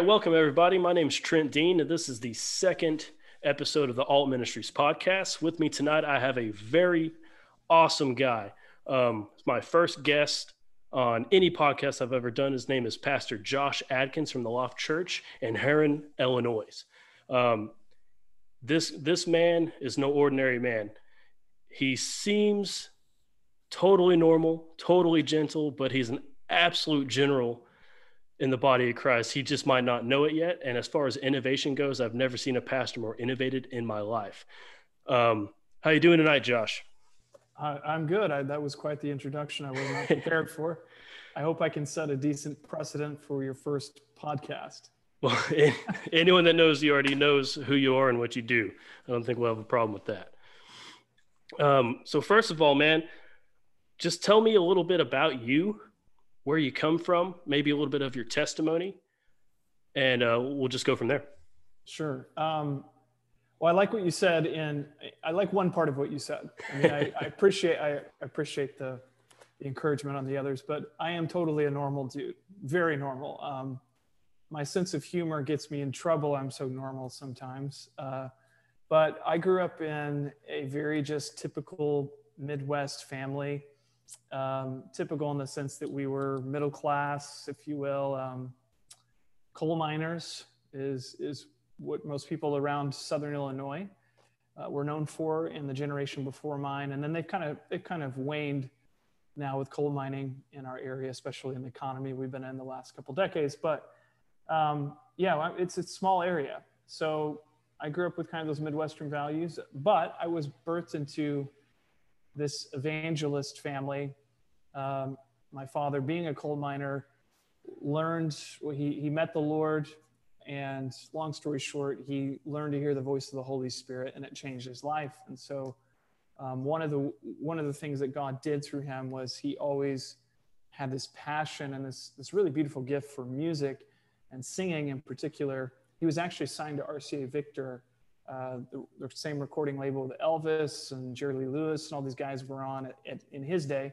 right, welcome everybody. My name is Trent Dean, and this is the second episode of the Alt Ministries podcast. With me tonight, I have a very awesome guy. Um, it's my first guest on any podcast I've ever done. His name is Pastor Josh Adkins from the Loft Church in Herrin, Illinois. Um, this this man is no ordinary man. He seems totally normal, totally gentle, but he's an absolute general in the body of Christ. He just might not know it yet. And as far as innovation goes, I've never seen a pastor more innovated in my life. Um, how you doing tonight, Josh? I'm good. I, that was quite the introduction. I was not prepared for. I hope I can set a decent precedent for your first podcast. Well, anyone that knows you already knows who you are and what you do. I don't think we'll have a problem with that. Um, so, first of all, man, just tell me a little bit about you where you come from, maybe a little bit of your testimony, and uh, we'll just go from there. Sure. Um, well, I like what you said, and I like one part of what you said. I mean, I, I appreciate I appreciate the, the, encouragement on the others, but I am totally a normal dude, very normal. Um, my sense of humor gets me in trouble. I'm so normal sometimes. Uh, but I grew up in a very just typical Midwest family um, typical in the sense that we were middle class, if you will. Um, coal miners is, is what most people around Southern Illinois uh, were known for in the generation before mine. And then they've kind of, they've kind of waned now with coal mining in our area, especially in the economy we've been in the last couple decades. But um, yeah, it's a small area. So I grew up with kind of those Midwestern values, but I was birthed into this evangelist family. Um, my father, being a coal miner, learned, he, he met the Lord, and long story short, he learned to hear the voice of the Holy Spirit, and it changed his life. And so, um, one of the one of the things that God did through him was he always had this passion and this this really beautiful gift for music and singing in particular. He was actually signed to RCA Victor uh, the, the, same recording label that Elvis and Jerry Lee Lewis and all these guys were on at, at, in his day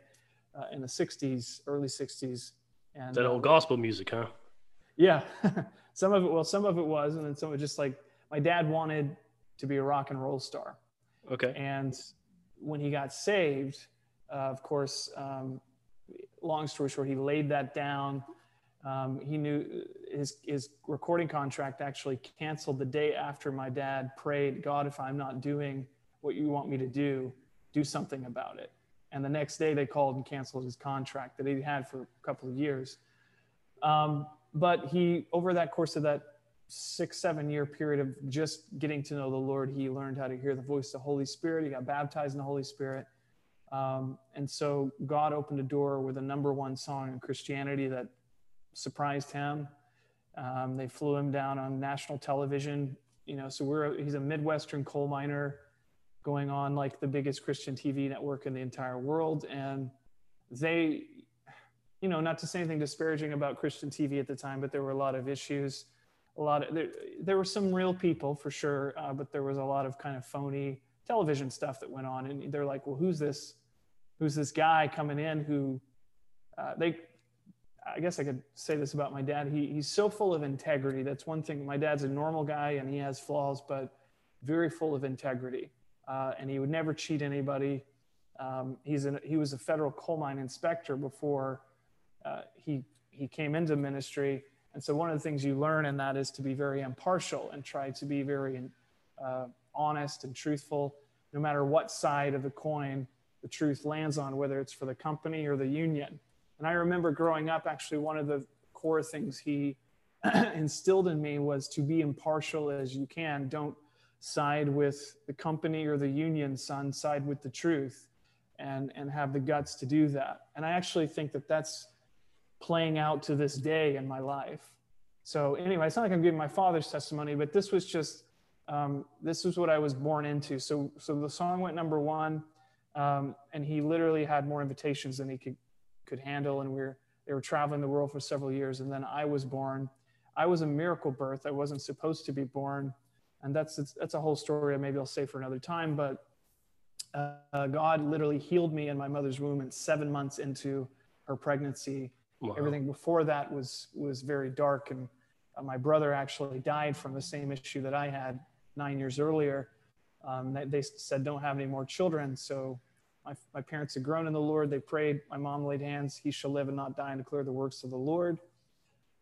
uh, in the 60s, early 60s. And that old uh, gospel music, huh? Yeah. some of it, well, some of it was, and then some of it just like my dad wanted to be a rock and roll star. Okay. And when he got saved, uh, of course, um, long story short, he laid that down um, he knew his, his recording contract actually canceled the day after my dad prayed, God, if I'm not doing what you want me to do, do something about it. And the next day they called and canceled his contract that he had for a couple of years. Um, but he, over that course of that six, seven year period of just getting to know the Lord, he learned how to hear the voice of the Holy Spirit. He got baptized in the Holy Spirit. Um, and so God opened a door with a number one song in Christianity that surprised him. Um, they flew him down on national television. You know, so we're he's a Midwestern coal miner going on like the biggest Christian TV network in the entire world, and they, you know, not to say anything disparaging about Christian TV at the time, but there were a lot of issues. A lot of there, there were some real people for sure, uh, but there was a lot of kind of phony television stuff that went on, and they're like, well, who's this? Who's this guy coming in who? Uh, they I guess I could say this about my dad. He, he's so full of integrity. That's one thing. My dad's a normal guy and he has flaws, but very full of integrity. Uh, and he would never cheat anybody. Um, he's an, he was a federal coal mine inspector before uh, he, he came into ministry. And so one of the things you learn in that is to be very impartial and try to be very uh, honest and truthful, no matter what side of the coin the truth lands on, whether it's for the company or the union. And I remember growing up, actually, one of the core things he instilled in me was to be impartial as you can. Don't side with the company or the union, son, side with the truth and, and have the guts to do that. And I actually think that that's playing out to this day in my life. So, anyway, it's not like I'm giving my father's testimony, but this was just, um, this was what I was born into. So, so the song went number one, um, and he literally had more invitations than he could could handle. And we were, they were traveling the world for several years. And then I was born. I was a miracle birth. I wasn't supposed to be born. And that's, that's a whole story maybe I'll say for another time. But uh, God literally healed me in my mother's womb and seven months into her pregnancy. Wow. Everything before that was, was very dark and Uh, my brother actually died from the same issue that I had nine years earlier. Um, they, they said, don't have any more children. So my, my parents had grown in the Lord. They prayed. My mom laid hands. He shall live and not die and declare the works of the Lord.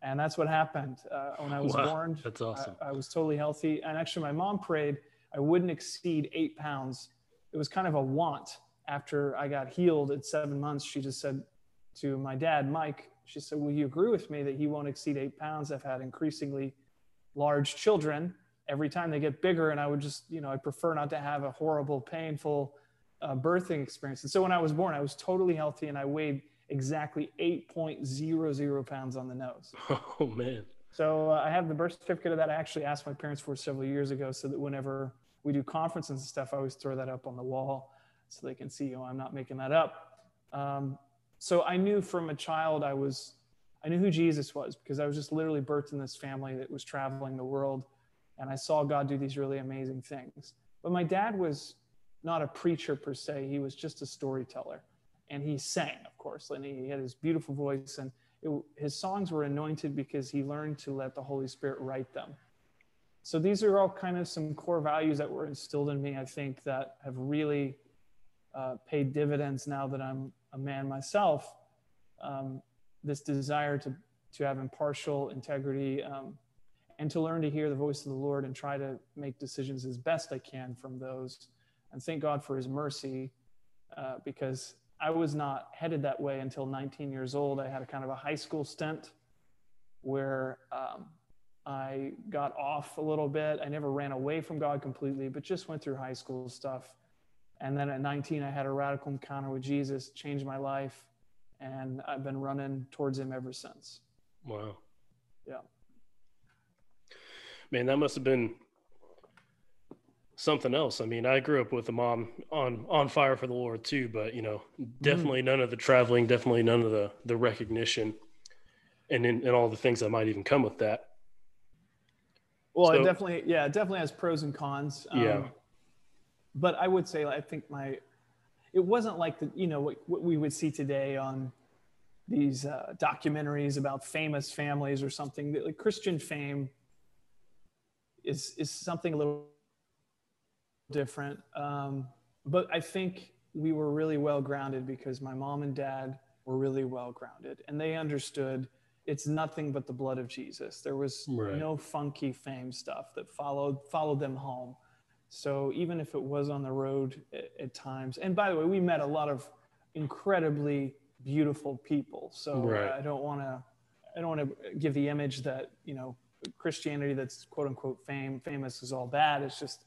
And that's what happened uh, when I was Wow, born. that's awesome. I, I was totally healthy. And actually, my mom prayed I wouldn't exceed eight pounds. It was kind of a want after I got healed at seven months. She just said to my dad, Mike, she said, Will you agree with me that he won't exceed eight pounds? I've had increasingly large children. Every time they get bigger, and I would just, you know, I prefer not to have a horrible, painful uh, birthing experience. And so when I was born, I was totally healthy and I weighed exactly 8.00 pounds on the nose. Oh man. So uh, I have the birth certificate of that. I actually asked my parents for several years ago so that whenever we do conferences and stuff, I always throw that up on the wall so they can see, oh, I'm not making that up. Um, so I knew from a child I was, I knew who Jesus was because I was just literally birthed in this family that was traveling the world. And I saw God do these really amazing things. But my dad was not a preacher per se, he was just a storyteller. And he sang, of course, and he had his beautiful voice. And it, his songs were anointed because he learned to let the Holy Spirit write them. So these are all kind of some core values that were instilled in me, I think, that have really uh, paid dividends now that I'm a man myself. Um, this desire to, to have impartial integrity um, and to learn to hear the voice of the Lord and try to make decisions as best I can from those. And thank God for his mercy uh, because I was not headed that way until 19 years old. I had a kind of a high school stint where um, I got off a little bit. I never ran away from God completely, but just went through high school stuff. And then at 19, I had a radical encounter with Jesus, changed my life, and I've been running towards Him ever since. Wow. Yeah. Man, that must have been something else. I mean, I grew up with a mom on on fire for the Lord too, but you know, definitely none of the traveling, definitely none of the the recognition, and in, and all the things that might even come with that. Well, it definitely, yeah, it definitely has pros and cons. Um, Yeah. But I would say, I think my, it wasn't like the, you know, what, what we would see today on these uh, documentaries about famous families or something. That, like Christian fame is is something a little different. Um, but I think we were really well grounded because my mom and dad were really well grounded, and they understood it's nothing but the blood of Jesus. There was Right. no funky fame stuff that followed followed them home. So even if it was on the road at, at times, and by the way, we met a lot of incredibly beautiful people. So Right. I don't want to I don't want to give the image that you know Christianity that's quote unquote fame famous is all bad. It's just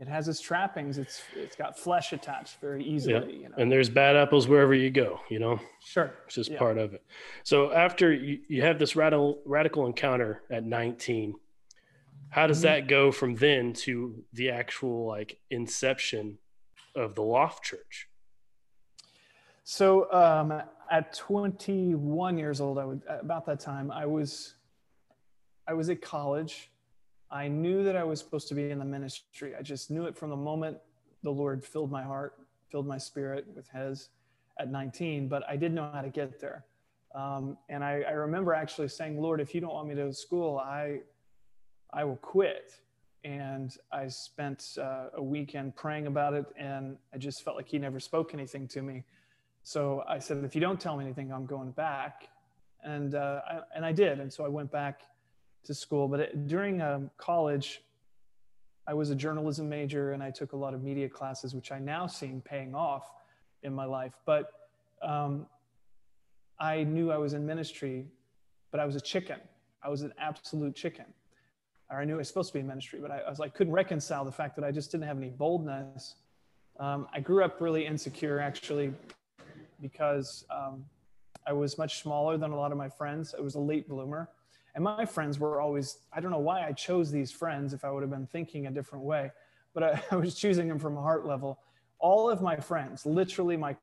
it has its trappings. It's it's got flesh attached very easily. You know. And there's bad apples wherever you go. You know, sure. it's just Yeah. part of it. So after you, you have this radical radical encounter at 19, how does Mhm. that go from then to the actual like inception of the Loft Church? So um, at 21 years old, I would about that time I was I was at college. I knew that I was supposed to be in the ministry. I just knew it from the moment the Lord filled my heart, filled my spirit with His at 19. But I didn't know how to get there. Um, and I, I remember actually saying, "Lord, if you don't want me to go to school, I I will quit." And I spent uh, a weekend praying about it, and I just felt like He never spoke anything to me. So I said, if you don't tell me anything, I'm going back. And, uh, I, and I did. And so I went back to school. But it, during um, college, I was a journalism major and I took a lot of media classes, which I now seeing paying off in my life. But um, I knew I was in ministry, but I was a chicken. I was an absolute chicken. Or I knew I was supposed to be in ministry, but I, I was like, couldn't reconcile the fact that I just didn't have any boldness. Um, I grew up really insecure, actually, because um, I was much smaller than a lot of my friends. I was a late bloomer. And my friends were always, I don't know why I chose these friends if I would have been thinking a different way, but I, I was choosing them from a heart level. All of my friends, literally my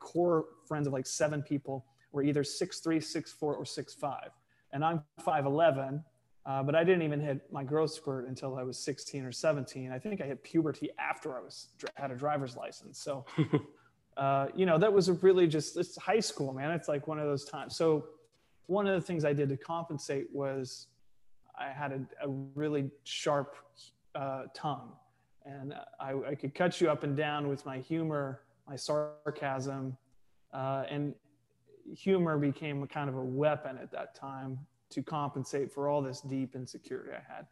core friends of like seven people, were either six three, six four, or six five, And I'm 5'11, uh, but I didn't even hit my growth spurt until I was 16 or 17. I think I hit puberty after I was had a driver's license. So uh, you know, that was really just, it's high school, man. It's like one of those times. So one of the things I did to compensate was I had a, a really sharp uh, tongue, and I, I, could cut you up and down with my humor, my sarcasm, uh, and humor became a kind of a weapon at that time to compensate for all this deep insecurity I had.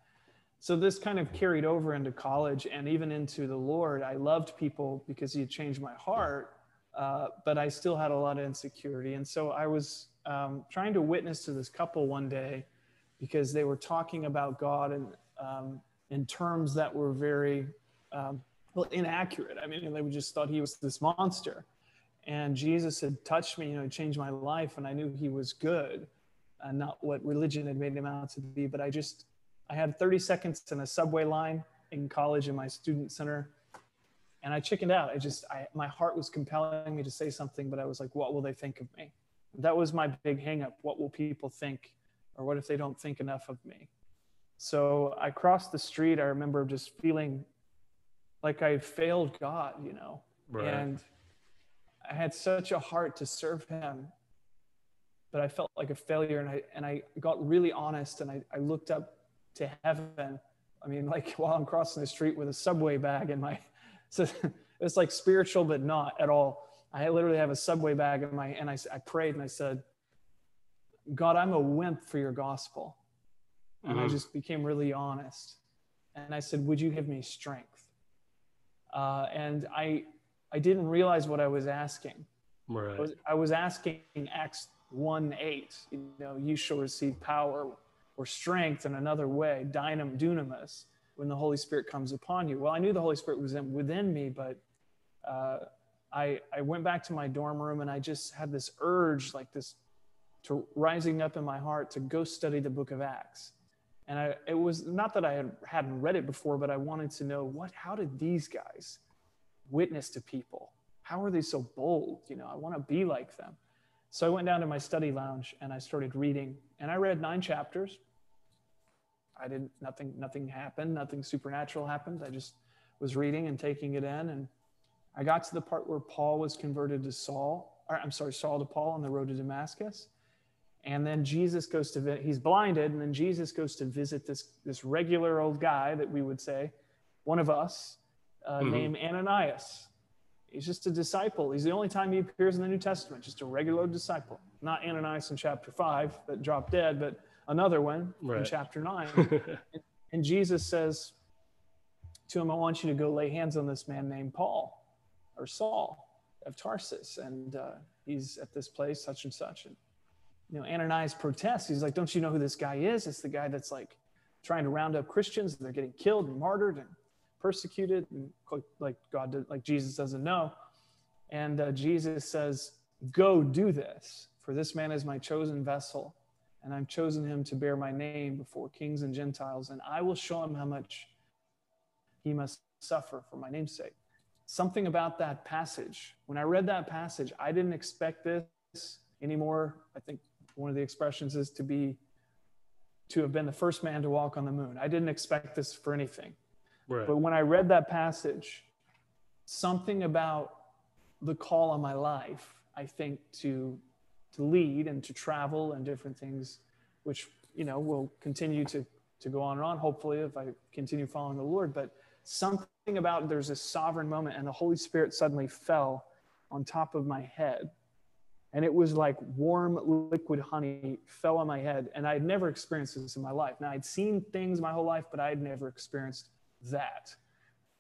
So this kind of carried over into college and even into the Lord. I loved people because He changed my heart, uh, but I still had a lot of insecurity. And so I was um, trying to witness to this couple one day because they were talking about God and um, in terms that were very um, well inaccurate. I mean, they just thought he was this monster. And Jesus had touched me, you know, changed my life, and I knew he was good, and not what religion had made him out to be. But I just, I had 30 seconds in a subway line in college in my student center, and I chickened out. I just, I, my heart was compelling me to say something, but I was like, what will they think of me? That was my big hangup. What will people think? Or what if they don't think enough of me? So I crossed the street. I remember just feeling like I failed God, you know, right. and I had such a heart to serve Him, but I felt like a failure, and I and I got really honest, and I, I looked up to heaven. I mean, like while I'm crossing the street with a subway bag in my, so it's like spiritual, but not at all. I literally have a subway bag in my, and I, I prayed and I said, God, I'm a wimp for your gospel. And mm-hmm. I just became really honest. And I said, Would you give me strength? Uh, and I, I didn't realize what I was asking. Right. I was, I was asking Acts 1 8, you know, you shall receive power or strength in another way, dynam, dunamis, when the Holy Spirit comes upon you. Well, I knew the Holy Spirit was in, within me, but uh, I, I went back to my dorm room and I just had this urge, like this, to rising up in my heart to go study the book of Acts. And I, it was not that I had, hadn't read it before, but I wanted to know what, how did these guys witness to people? How are they so bold? You know, I want to be like them. So I went down to my study lounge and I started reading and I read nine chapters. I didn't, nothing, nothing happened. Nothing supernatural happened. I just was reading and taking it in. And I got to the part where Paul was converted to Saul, or I'm sorry, Saul to Paul on the road to Damascus. And then Jesus goes to, he's blinded, and then Jesus goes to visit this, this regular old guy that we would say, one of us, uh, mm-hmm. named Ananias. He's just a disciple. He's the only time he appears in the New Testament, just a regular disciple. Not Ananias in chapter five that dropped dead, but another one right. in chapter nine. and, and Jesus says to him, I want you to go lay hands on this man named Paul or Saul of Tarsus, and uh, he's at this place, such and such. And you know, Ananias protests. He's like, "Don't you know who this guy is? It's the guy that's like trying to round up Christians. They're getting killed and martyred and persecuted, and like God, did, like Jesus doesn't know." And uh, Jesus says, "Go do this, for this man is my chosen vessel, and I've chosen him to bear my name before kings and Gentiles, and I will show him how much he must suffer for my name's sake." something about that passage. When I read that passage, I didn't expect this anymore. I think one of the expressions is to be to have been the first man to walk on the moon. I didn't expect this for anything. Right. But when I read that passage, something about the call on my life, I think to to lead and to travel and different things, which you know will continue to to go on and on. Hopefully, if I continue following the Lord, but something about there's a sovereign moment and the Holy Spirit suddenly fell on top of my head. And it was like warm liquid honey fell on my head. And I had never experienced this in my life. Now, I'd seen things my whole life, but I had never experienced that.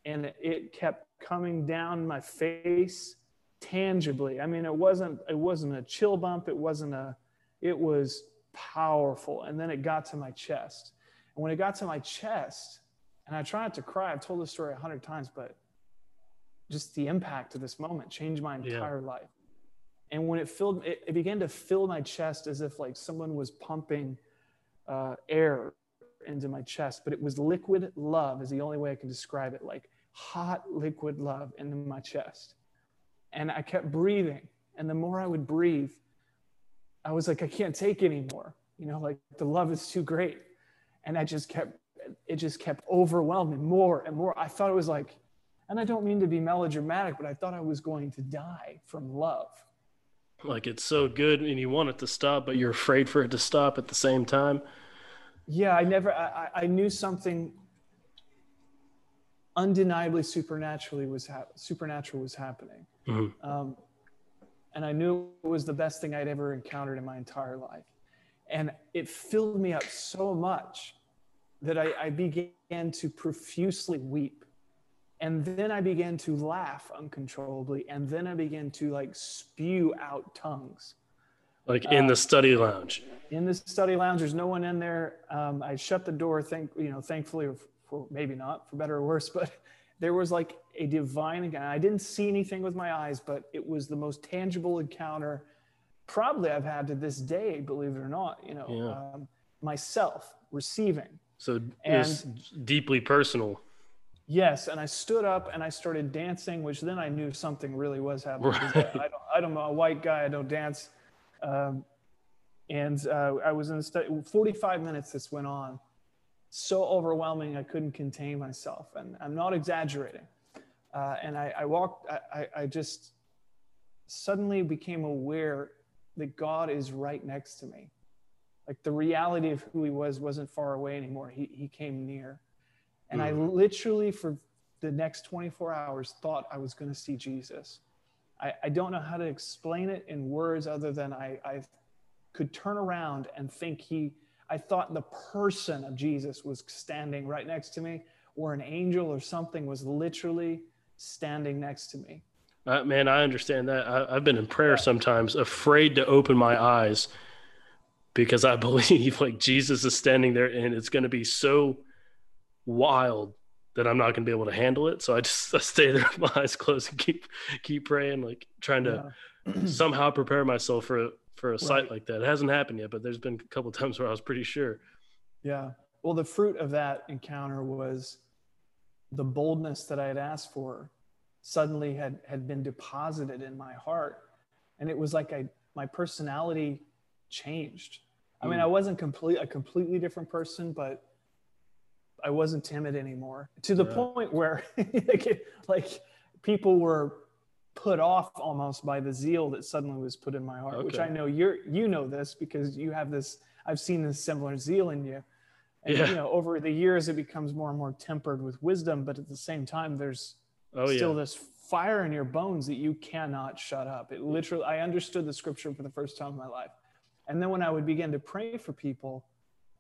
And it kept coming down my face tangibly. I mean, it wasn't it wasn't a chill bump, it wasn't a it was powerful. And then it got to my chest. And when it got to my chest, and I try not to cry. I've told this story a hundred times, but just the impact of this moment changed my entire yeah. life. And when it filled, it, it, began to fill my chest as if like someone was pumping uh, air into my chest. But it was liquid love, is the only way I can describe it. Like hot liquid love into my chest. And I kept breathing. And the more I would breathe, I was like, I can't take anymore. You know, like the love is too great. And I just kept it just kept overwhelming more and more. I thought it was like, and I don't mean to be melodramatic, but I thought I was going to die from love. Like it's so good and you want it to stop, but you're afraid for it to stop at the same time. Yeah, I never. I, I knew something undeniably supernaturally was hap- supernatural was happening, Mhm. um, and I knew it was the best thing I'd ever encountered in my entire life, and it filled me up so much that I, I began to profusely weep, and then I began to laugh uncontrollably, and then I began to like spew out tongues Like in Uh, the study lounge. in the study lounge. There's no one in there. Um, I shut the door. Thank you know, thankfully, for maybe not, for better or worse, but there was like a divine encounter. I didn't see anything with my eyes, but it was the most tangible encounter probably I've had to this day. Believe it or not, you know, Yeah. um, myself receiving. So it was deeply personal. Yes, and I stood up and I started dancing, which then I knew something really was happening. Right. I, don't, I don't know, a white guy, I don't dance. Um, and uh, I was in the study, 45 minutes this went on. So overwhelming, I couldn't contain myself. And I'm not exaggerating. Uh, and I, I walked, I, I, just suddenly became aware that God is right next to me. Like the reality of who he was wasn't far away anymore. He, he came near. And I literally, for the next 24 hours, thought I was going to see Jesus. I, I don't know how to explain it in words other than I, I could turn around and think he, I thought the person of Jesus was standing right next to me, or an angel or something was literally standing next to me. Uh, man, I understand that. I, I've been in prayer sometimes, afraid to open my eyes because I believe like Jesus is standing there and it's going to be so wild that I'm not going to be able to handle it. So I just I stay there with my eyes closed and keep keep praying, like trying to Yeah. somehow prepare myself for for a Right. like that. It hasn't happened yet, but there's been a couple times where I was pretty sure. Yeah. Well, the fruit of that encounter was the boldness that I had asked for suddenly had, had been deposited in my heart. And it was like I, my personality changed. I mean, Mm. I wasn't complete, a completely different person, but I wasn't timid anymore to the Yeah. point where like, like people were put off almost by the zeal that suddenly was put in my heart, which I know you're, you know this because you have this, I've seen this similar zeal in you. And, Yeah. you know, over the years, it becomes more and more tempered with wisdom, but at the same time, there's Oh still yeah. this fire in your bones that you cannot shut up. It literally, I understood the scripture for the first time in my life. And then when I would begin to pray for people,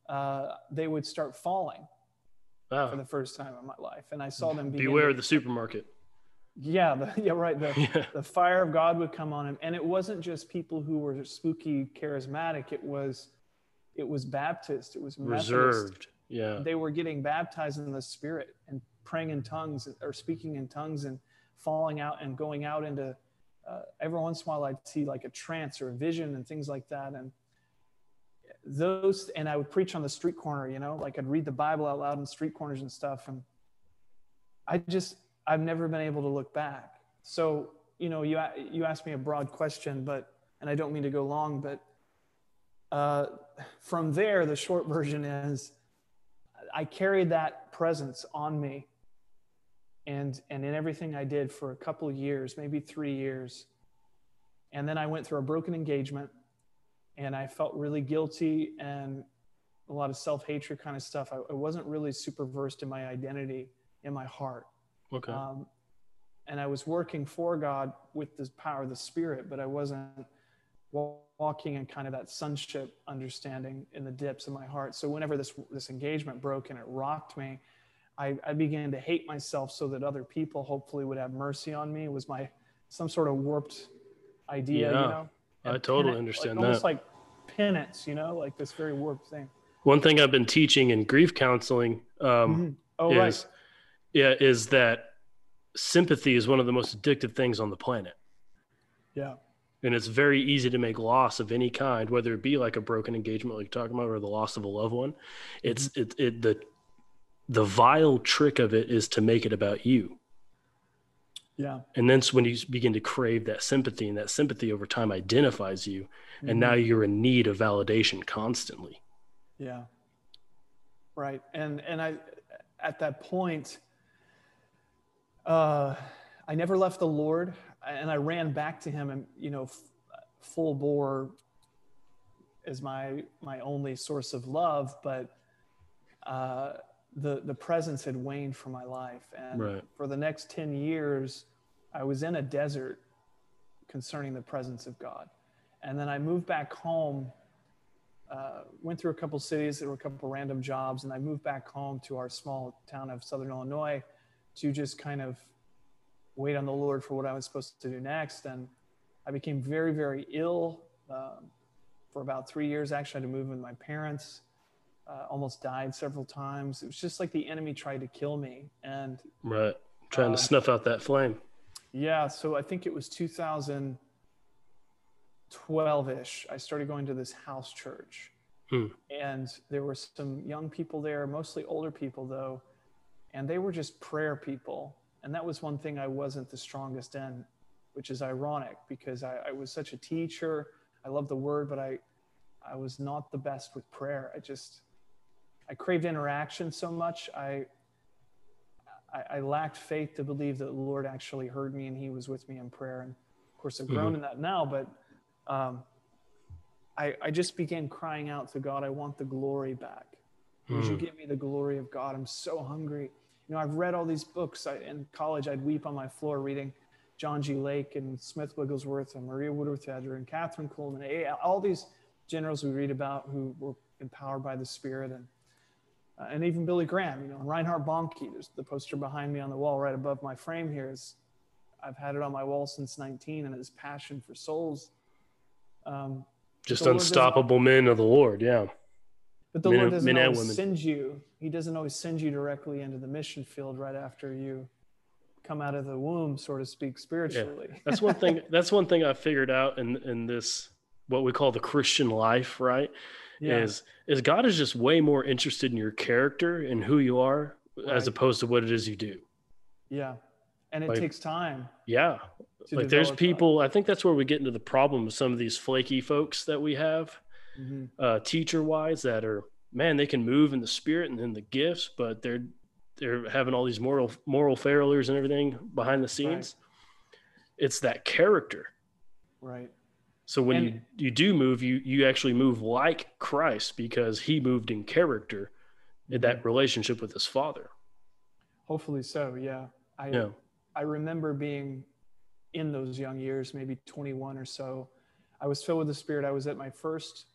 uh, they would start falling for the first time in my life. And I saw them Beware to- of the supermarket. Yeah, the, yeah, right. The, Yeah. the fire of God would come on him. And it wasn't just people who were spooky charismatic. It was, it was Baptist. It was Methodist. Reserved. Yeah. They were getting baptized in the spirit and praying in tongues or speaking in tongues and falling out and going out into, uh, every once in a while I'd see like a trance or a vision and things like that. And those, and I would preach on the street corner, you know, like I'd read the Bible out loud in street corners and stuff. And I just, I've never been able to look back. So, you know, you, you asked me a broad question, but, and I don't mean to go long, but uh, from there, the short version is I carried that presence on me and, and in everything I did for a couple of years, maybe three years. And then I went through a broken engagement and I felt really guilty and a lot of self hatred kind of stuff. I, I wasn't really super versed in my identity in my heart. Okay. Um, and I was working for God with the power of the Spirit, but I wasn't walking in kind of that sonship understanding in the depths of my heart. So whenever this this engagement broke and it rocked me, I, I began to hate myself so that other people hopefully would have mercy on me. It was my some sort of warped idea, Yeah, you know. I totally penance, understand like, Almost like penance, you know, like this very warped thing. One thing I've been teaching in grief counseling um, Mhm. Oh, is right. Yeah is that sympathy is one of the most addictive things on the planet Yeah. and it's very easy to make loss of any kind whether it be like a broken engagement like you're talking about or the loss of a loved one it's Mm-hmm. it, it the the vile trick of it is to make it about you Yeah. and then when you begin to crave that sympathy and that sympathy over time identifies you and Mm-hmm. now you're in need of validation constantly Yeah. Right. And and I at that point uh I never left the Lord and I ran back to him and you know f- full bore as my my only source of love but uh, the the presence had waned from my life, and Right. for the next ten years, I was in a desert concerning the presence of God, and then I moved back home. Uh, went through a couple cities, there were a couple random jobs, and I moved back home to our small town of Southern Illinois to just kind of wait on the Lord for what I was supposed to do next. And I became very, very ill um, for about three years. Actually, I had to move with my parents. Uh, almost died several times. It was just like the enemy tried to kill me. And Right. Trying Uh, to snuff out that flame. yeah, so I think it was 2012 ish. I started going to this house church. Hmm. And there were some young people there, mostly older people though, and they were just prayer people. And that was one thing I wasn't the strongest in, which is ironic because I, I was such a teacher. I love the word, but I, I was not the best with prayer. I just, I craved interaction so much. I, I, I lacked faith to believe that the Lord actually heard me and He was with me in prayer. And of course, I've grown in that now, but um, I, I just began crying out to God, I want the glory back. Would you Mm. give me the glory of God? I'm so hungry. You know, I've read all these books. I, in college, I'd weep on my floor reading John G. Lake and Smith Wigglesworth and Maria Woodworth Etter and Kathryn Kuhlman, all these generals we read about who were empowered by the Spirit, and uh, and even Billy Graham. You know, and Reinhard Bonnke. There's the poster behind me on the wall, right above my frame here. Is I've had it on my wall since 19, and his passion for souls. Um, Just the Lord doesn't- unstoppable men of the Lord. Yeah. But the Men Lord doesn't always send you. He doesn't always send you directly into the mission field right after you come out of the womb, so to speak, spiritually. That's one thing. That's one thing I figured out in in this what we call the Christian life. Right. Yeah. Is is God is just way more interested in your character and who you are as opposed to what it is you do. yeah. And it Like- takes time. Yeah. Like there's develop that. people. I think that's where we get into the problem with some of these flaky folks that we have. Mhm. uh, teacher wise that are man they can move in the spirit and in the gifts but they're they're having all these moral moral failures and everything behind the scenes it's that character Right. so when And- you you do move you you actually move like christ because he moved in character in that relationship with his father Hopefully so. Yeah. I yeah I remember being in those young years, maybe 21 or so. I was filled with the Spirit. I was at my first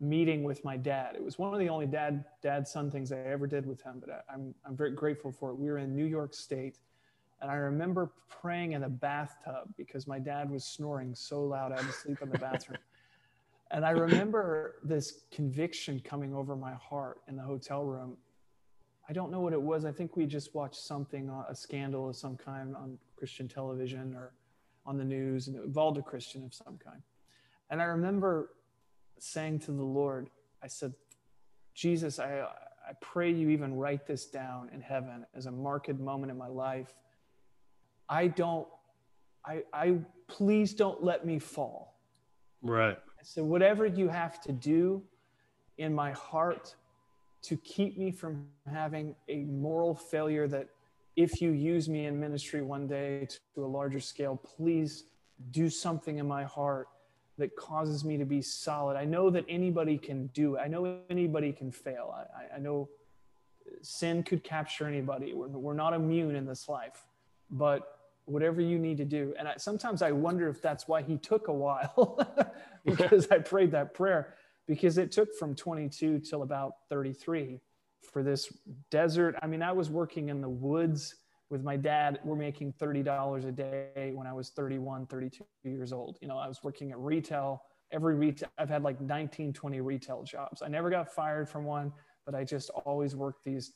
meeting with my dad. It was one of the only dad dad son things I ever did with him, but I, I'm I'm very grateful for it. We were in New York State, and I remember praying in a bathtub because my dad was snoring so loud I had to sleep in the bathroom. And I remember this conviction coming over my heart in the hotel room. I don't know what it was. I think we just watched something, uh, a scandal of some kind on Christian television or on the news, and it involved a Christian of some kind. And I remember saying to the Lord, I said, Jesus, I, I pray you even write this down in heaven as a marked moment in my life. I don't, I, I please don't let me fall. right I said, whatever you have to do in my heart to keep me from having a moral failure that if you use me in ministry one day to a larger scale, please do something in my heart that causes me to be solid. I know that anybody can do it. I know anybody can fail. I, I- know sin could capture anybody. We're, we're not immune in this life, but whatever you need to do. And I, sometimes I wonder if that's why he took a while because I prayed that prayer because it took from 22 till about 33 for this desert. I mean, I was working in the woods with my dad. We're making $30 a day when I was 31, 32 years old. You know, I was working at retail. Every retail, I've had like 19, 20 retail jobs. I never got fired from one, but I just always worked these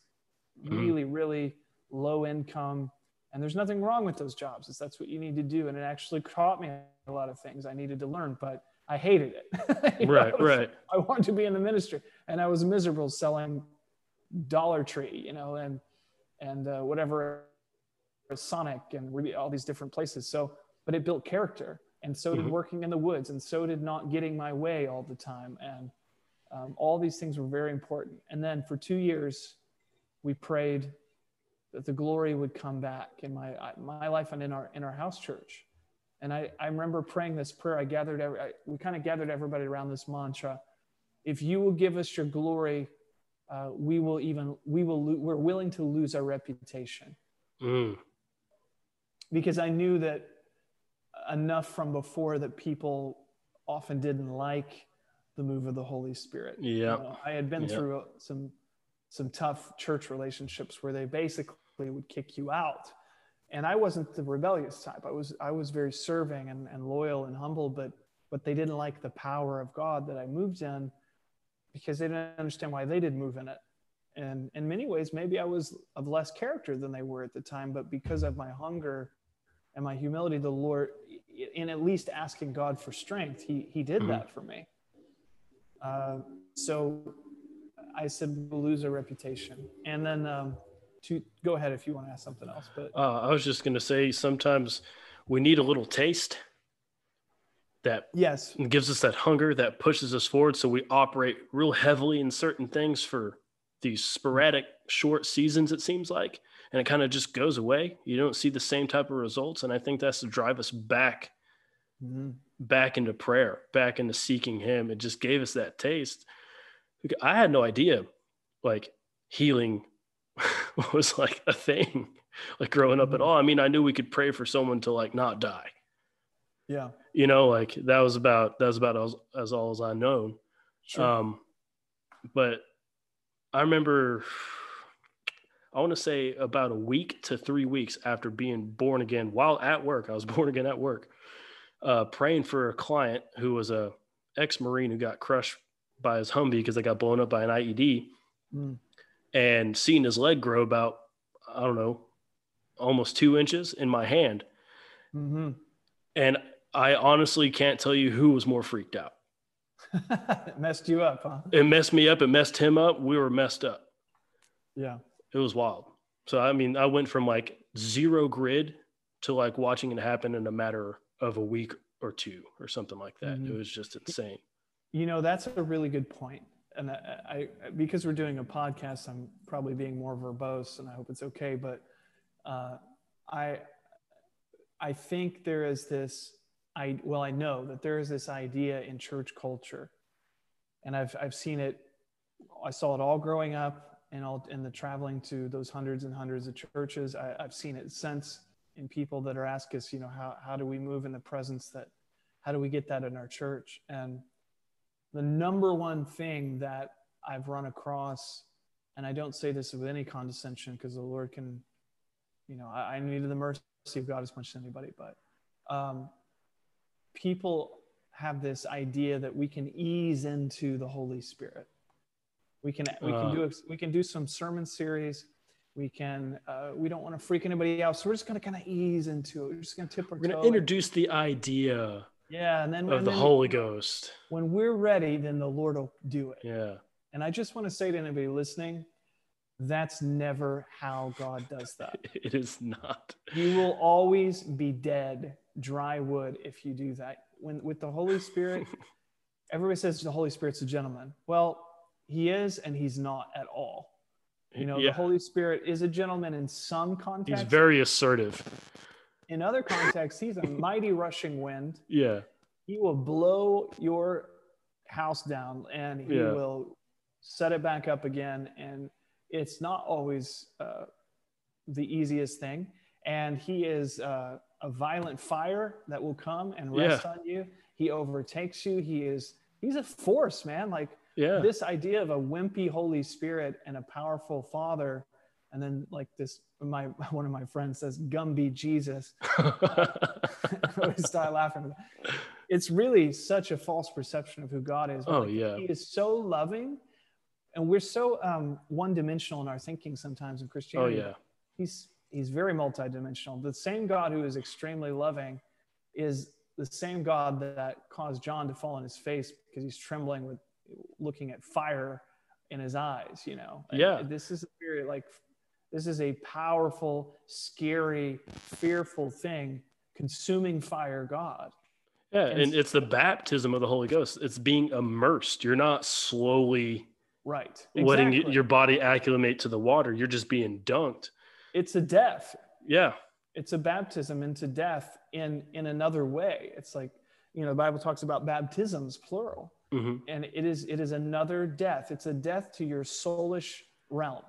really, really low income. And there's nothing wrong with those jobs. It's that's what you need to do. And it actually taught me a lot of things I needed to learn, but I hated it. Know, right was- right I wanted to be in the ministry, and I was miserable selling Dollar Tree, you know, and and uh, whatever Sonic and really all these different places. So, but it built character, and so did Mhm. working in the woods, and so did not getting my way all the time, and um, all these things were very important. And then for two years, we prayed that the glory would come back in my my life and in our in our house church. And I, I remember praying this prayer. I gathered every, I, we kind of gathered everybody around this mantra. If you will give us your glory uh, we will even we will lo- we're willing to lose our reputation Mm. Because I knew that enough from before that people often didn't like the move of the Holy Spirit. You Yeah. know, I had been Yeah. through uh, some some tough church relationships where they basically would kick you out. And I wasn't the rebellious type. I was I was very serving and, and loyal and humble, but but they didn't like the power of God that I moved in because they didn't understand why they didn't move in it. And in many ways, maybe I was of less character than they were at the time, but because of my hunger and my humility, the Lord, in at least asking God for strength, He He did Mhm. that for me. Uh, so I said we'll lose our reputation, and then um, to go ahead if you want to ask something else. But Uh, I was just going to say sometimes we need a little taste that yes, gives us that hunger that pushes us forward. So we operate real heavily in certain things for these sporadic short seasons, it seems like, and it kind of just goes away. You don't see the same type of results. And I think that's to drive us back, Mhm. back into prayer, back into seeking Him. It just gave us that taste. I had no idea like healing was like a thing, like growing up at Mhm. all. I mean, I knew we could pray for someone to like not die yeah, you know like that was about that was about as, as all as i known sure, um but i remember i want to say about a week to three weeks after being born again while at work i was born again at work uh praying for a client who was a ex-marine who got crushed by his humvee because they got blown up by an ied Mm. and seeing his leg grow about i don't know almost two inches in my hand hmm and i honestly can't tell you who was more freaked out it messed you up, huh? it messed me up. It messed him up. We were messed up. Yeah, It was wild. So I mean, I went from like zero grid to like watching it happen in a matter of a week or two or something like that. Mhm. It was just insane. you know that's a really good point. And I, I, because we're doing a podcast, I'm probably being more verbose, and I hope it's okay. But uh, I, I think there is this. I well, I know that there is this idea in church culture, and I've I've seen it. I saw it all growing up, and all and the traveling to those hundreds and hundreds of churches. I, I've seen it since in people that are asking us, you know, how how do we move in the presence that, how do we get that in our church? And the number one thing that I've run across, and I don't say this with any condescension because the Lord can, you know, I, I needed the mercy of God as much as anybody, but um, people have this idea that we can ease into the Holy Spirit. We can we Uh. can do we can do some sermon series. We can uh, we don't want to freak anybody out, so we're just gonna kind of ease into it. We're just gonna tip our We're going to introduce the idea yeah, and then of and the then Holy Ghost. when we're ready, then the Lord will do it. Yeah. And I just want to say to anybody listening, that's never how God does that. It is not. You will always be dead, dry wood, if you do that. When with the Holy Spirit, everybody says the Holy Spirit's a gentleman. Well, he is, and he's not at all. You know, yeah. the Holy Spirit is a gentleman in some contexts. He's very assertive. in other contexts, he's a mighty rushing wind. Yeah. He will blow your house down and he Yeah. will set it back up again. And it's not always uh, the easiest thing. And he is uh, a violent fire that will come and rest on you. He overtakes you. He is, he's a force, man. Like Yeah. this idea of a wimpy Holy Spirit and a powerful Father. And then like this, my, one of my friends says, Gumby Jesus. I always start laughing. It's really such a false perception of who God is. Oh, Like, yeah. He is so loving, and we're so um, one-dimensional in our thinking sometimes in christianity oh, Christianity. yeah. He's he's very multidimensional. The same God who is extremely loving is the same God that caused John to fall on his face because he's trembling with looking at fire in his eyes. You know. And Yeah. This is a very like this is a powerful, scary, fearful thing, consuming fire God. Yeah. And- And it's the baptism of the Holy Ghost. It's being immersed. You're not slowly Right. letting Exactly. your body acclimate to the water. You're just being dunked. it's a death. Yeah. It's a baptism into death in in another way. It's like, you know, the Bible talks about baptisms plural. Mm-hmm. and it is it is another death. It's a death to your soulish realm.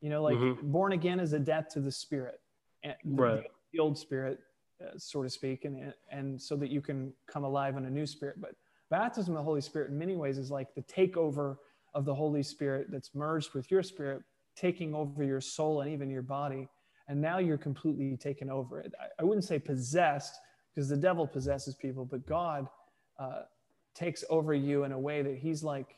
You know, like mm-hmm. born again is a death to the spirit, and the, right. the old spirit, uh, so to speak, and and so that you can come alive in a new spirit. But baptism of the Holy Spirit, in many ways, is like the takeover of the Holy Spirit that's merged with your spirit, taking over your soul and even your body. And now you're completely taken over it. I, I wouldn't say possessed because the devil possesses people, but God uh, takes over you in a way that he's like,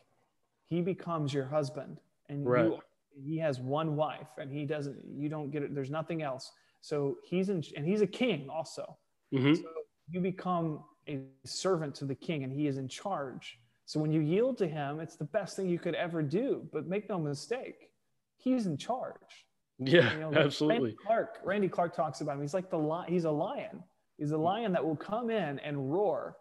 he becomes your husband and right. you, he has one wife and he doesn't, you don't get it. There's nothing else. So he's in, and he's a king also. Mm-hmm. So you become a servant to the king and he is in charge. So when you yield to him, it's the best thing you could ever do. But make no mistake, he's in charge. Yeah, you know, absolutely. Randy Clark, Randy Clark talks about him. He's like the lion. He's a lion. He's a lion that will come in and roar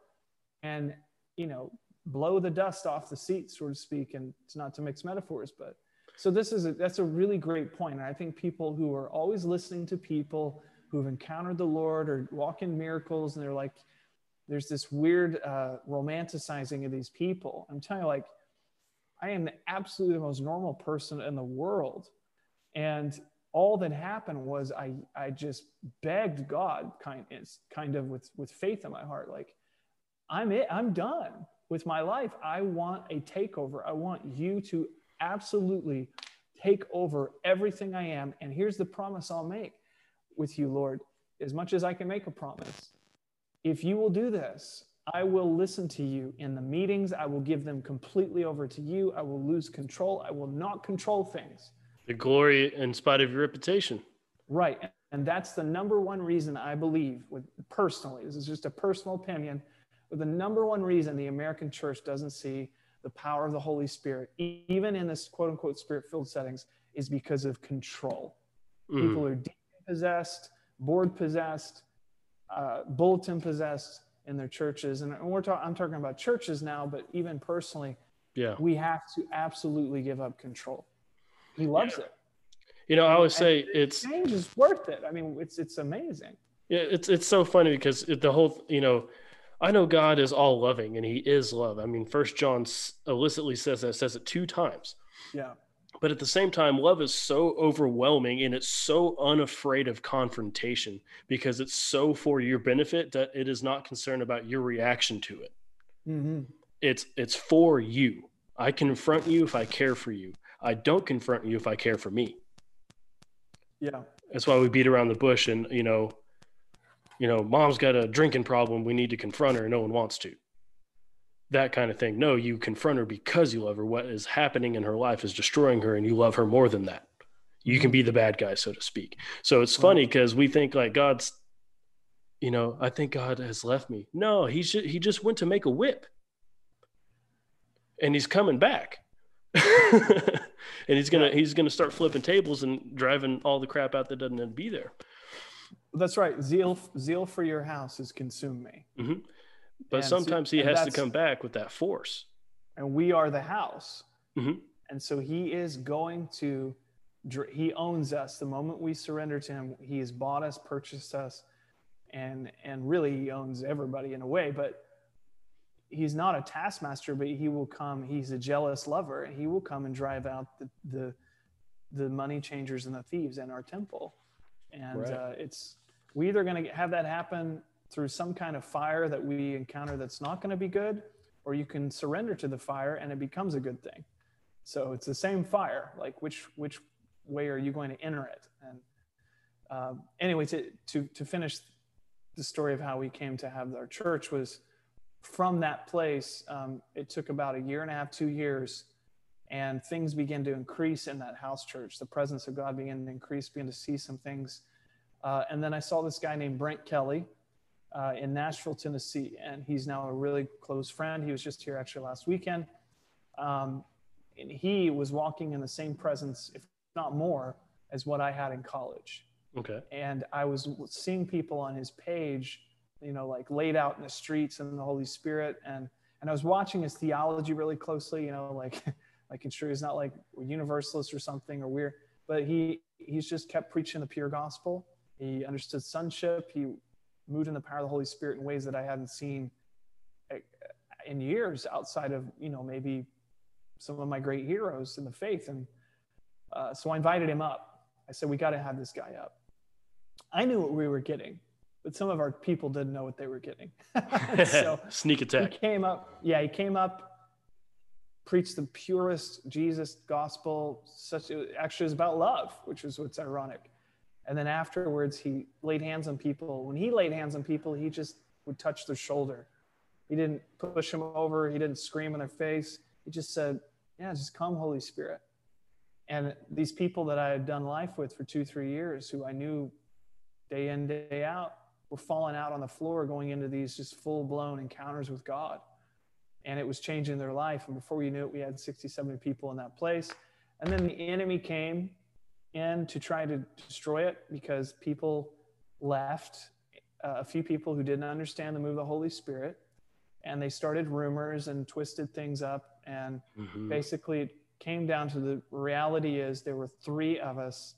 and, you know, blow the dust off the seat, so to speak. And it's not to mix metaphors, but so this is a, that's a really great point. And I think people who are always listening to people who have encountered the Lord or walk in miracles, and they're like, there's this weird uh, romanticizing of these people. I'm telling you, like, I am absolutely the most normal person in the world. And all that happened was I, I just begged God kind, kind of with, with faith in my heart, like, I'm it, I'm done with my life. I want a takeover. I want you to absolutely take over everything I am. And here's the promise I'll make with you, Lord, as much as I can make a promise. If you will do this, I will listen to you in the meetings. I will give them completely over to you. I will lose control. I will not control things. The glory in spite of your reputation. Right. And that's the number one reason I believe, with personally, this is just a personal opinion, the number one reason the American church doesn't see the power of the Holy Spirit, even in this quote unquote spirit filled settings, is because of control. Mm. People are demon possessed, board possessed, uh, bulletin possessed in their churches. And we're talking, I'm talking about churches now, but even personally, yeah, we have to absolutely give up control. He loves yeah. it. You know, I always say it's change is worth it. I mean, it's it's amazing. Yeah, it's it's so funny because the whole you know, I know God is all loving and He is love. I mean, First John illicitly says that says it two times. Yeah. But at the same time, love is so overwhelming and it's so unafraid of confrontation because it's so for your benefit that it is not concerned about your reaction to it. Mm-hmm. It's it's for you. I confront you if I care for you. I don't confront you if I care for me. Yeah. That's why we beat around the bush and, you know, you know, mom's got a drinking problem. We need to confront her. No one wants to. That kind of thing. No, you confront her because you love her. What is happening in her life is destroying her and you love her more than that. You can mm-hmm. be the bad guy, so to speak. So it's funny because we think like God's, you know, I think God has left me. No, he just, he just went to make a whip and he's coming back. and he's gonna he's gonna start flipping tables and driving all the crap out that doesn't need to be there. That's right. Zeal zeal for your house has consumed me. Mm-hmm. But and sometimes so, he has to come back with that force. And we are the house. Mm-hmm. And so he is going to he owns us the moment we surrender to him. He has bought us, purchased us, and and really he owns everybody in a way. But he's not a taskmaster, but he will come. He's a jealous lover, and he will come and drive out the the, the money changers and the thieves in our temple. And right. uh, it's we either going to have that happen through some kind of fire that we encounter that's not going to be good, or you can surrender to the fire and it becomes a good thing. So it's the same fire. Like which which way are you going to enter it? And um, anyway, to to to finish the story of how we came to have our church was from that place, um, it took about a year and a half, two years, and things began to increase in that house church. The presence of God began to increase, began to see some things. Uh, and then I saw this guy named Brent Kelly uh, in Nashville, Tennessee, and he's now a really close friend. He was just here actually last weekend. Um, and he was walking in the same presence, if not more, as what I had in college. Okay. And I was seeing people on his page you know, like laid out in the streets and the Holy Spirit. And and I was watching his theology really closely, you know, like like sure he's not like a universalist or something or weird, but he he's just kept preaching the pure gospel. He understood sonship. He moved in the power of the Holy Spirit in ways that I hadn't seen in years outside of you know maybe some of my great heroes in the faith. And uh, so I invited him up. I said, we got to have this guy up. I knew what we were getting, but some of our people didn't know what they were getting. so sneak attack. He came up. Yeah, he came up, preached the purest Jesus gospel. Such actually, it was about love, which is what's ironic. And then afterwards, he laid hands on people. When he laid hands on people, he just would touch their shoulder. He didn't push them over. He didn't scream in their face. He just said, Yeah, just come, Holy Spirit. And these people that I had done life with for two, three years, who I knew day in, day out, were falling out on the floor going into these just full blown encounters with God. And it was changing their life. And before we knew it, we had 60, 70 people in that place. And then the enemy came in to try to destroy it because people left, uh, a few people who didn't understand the move of the Holy Spirit, and they started rumors and twisted things up. And mm-hmm. basically, it came down to the reality is there were three of us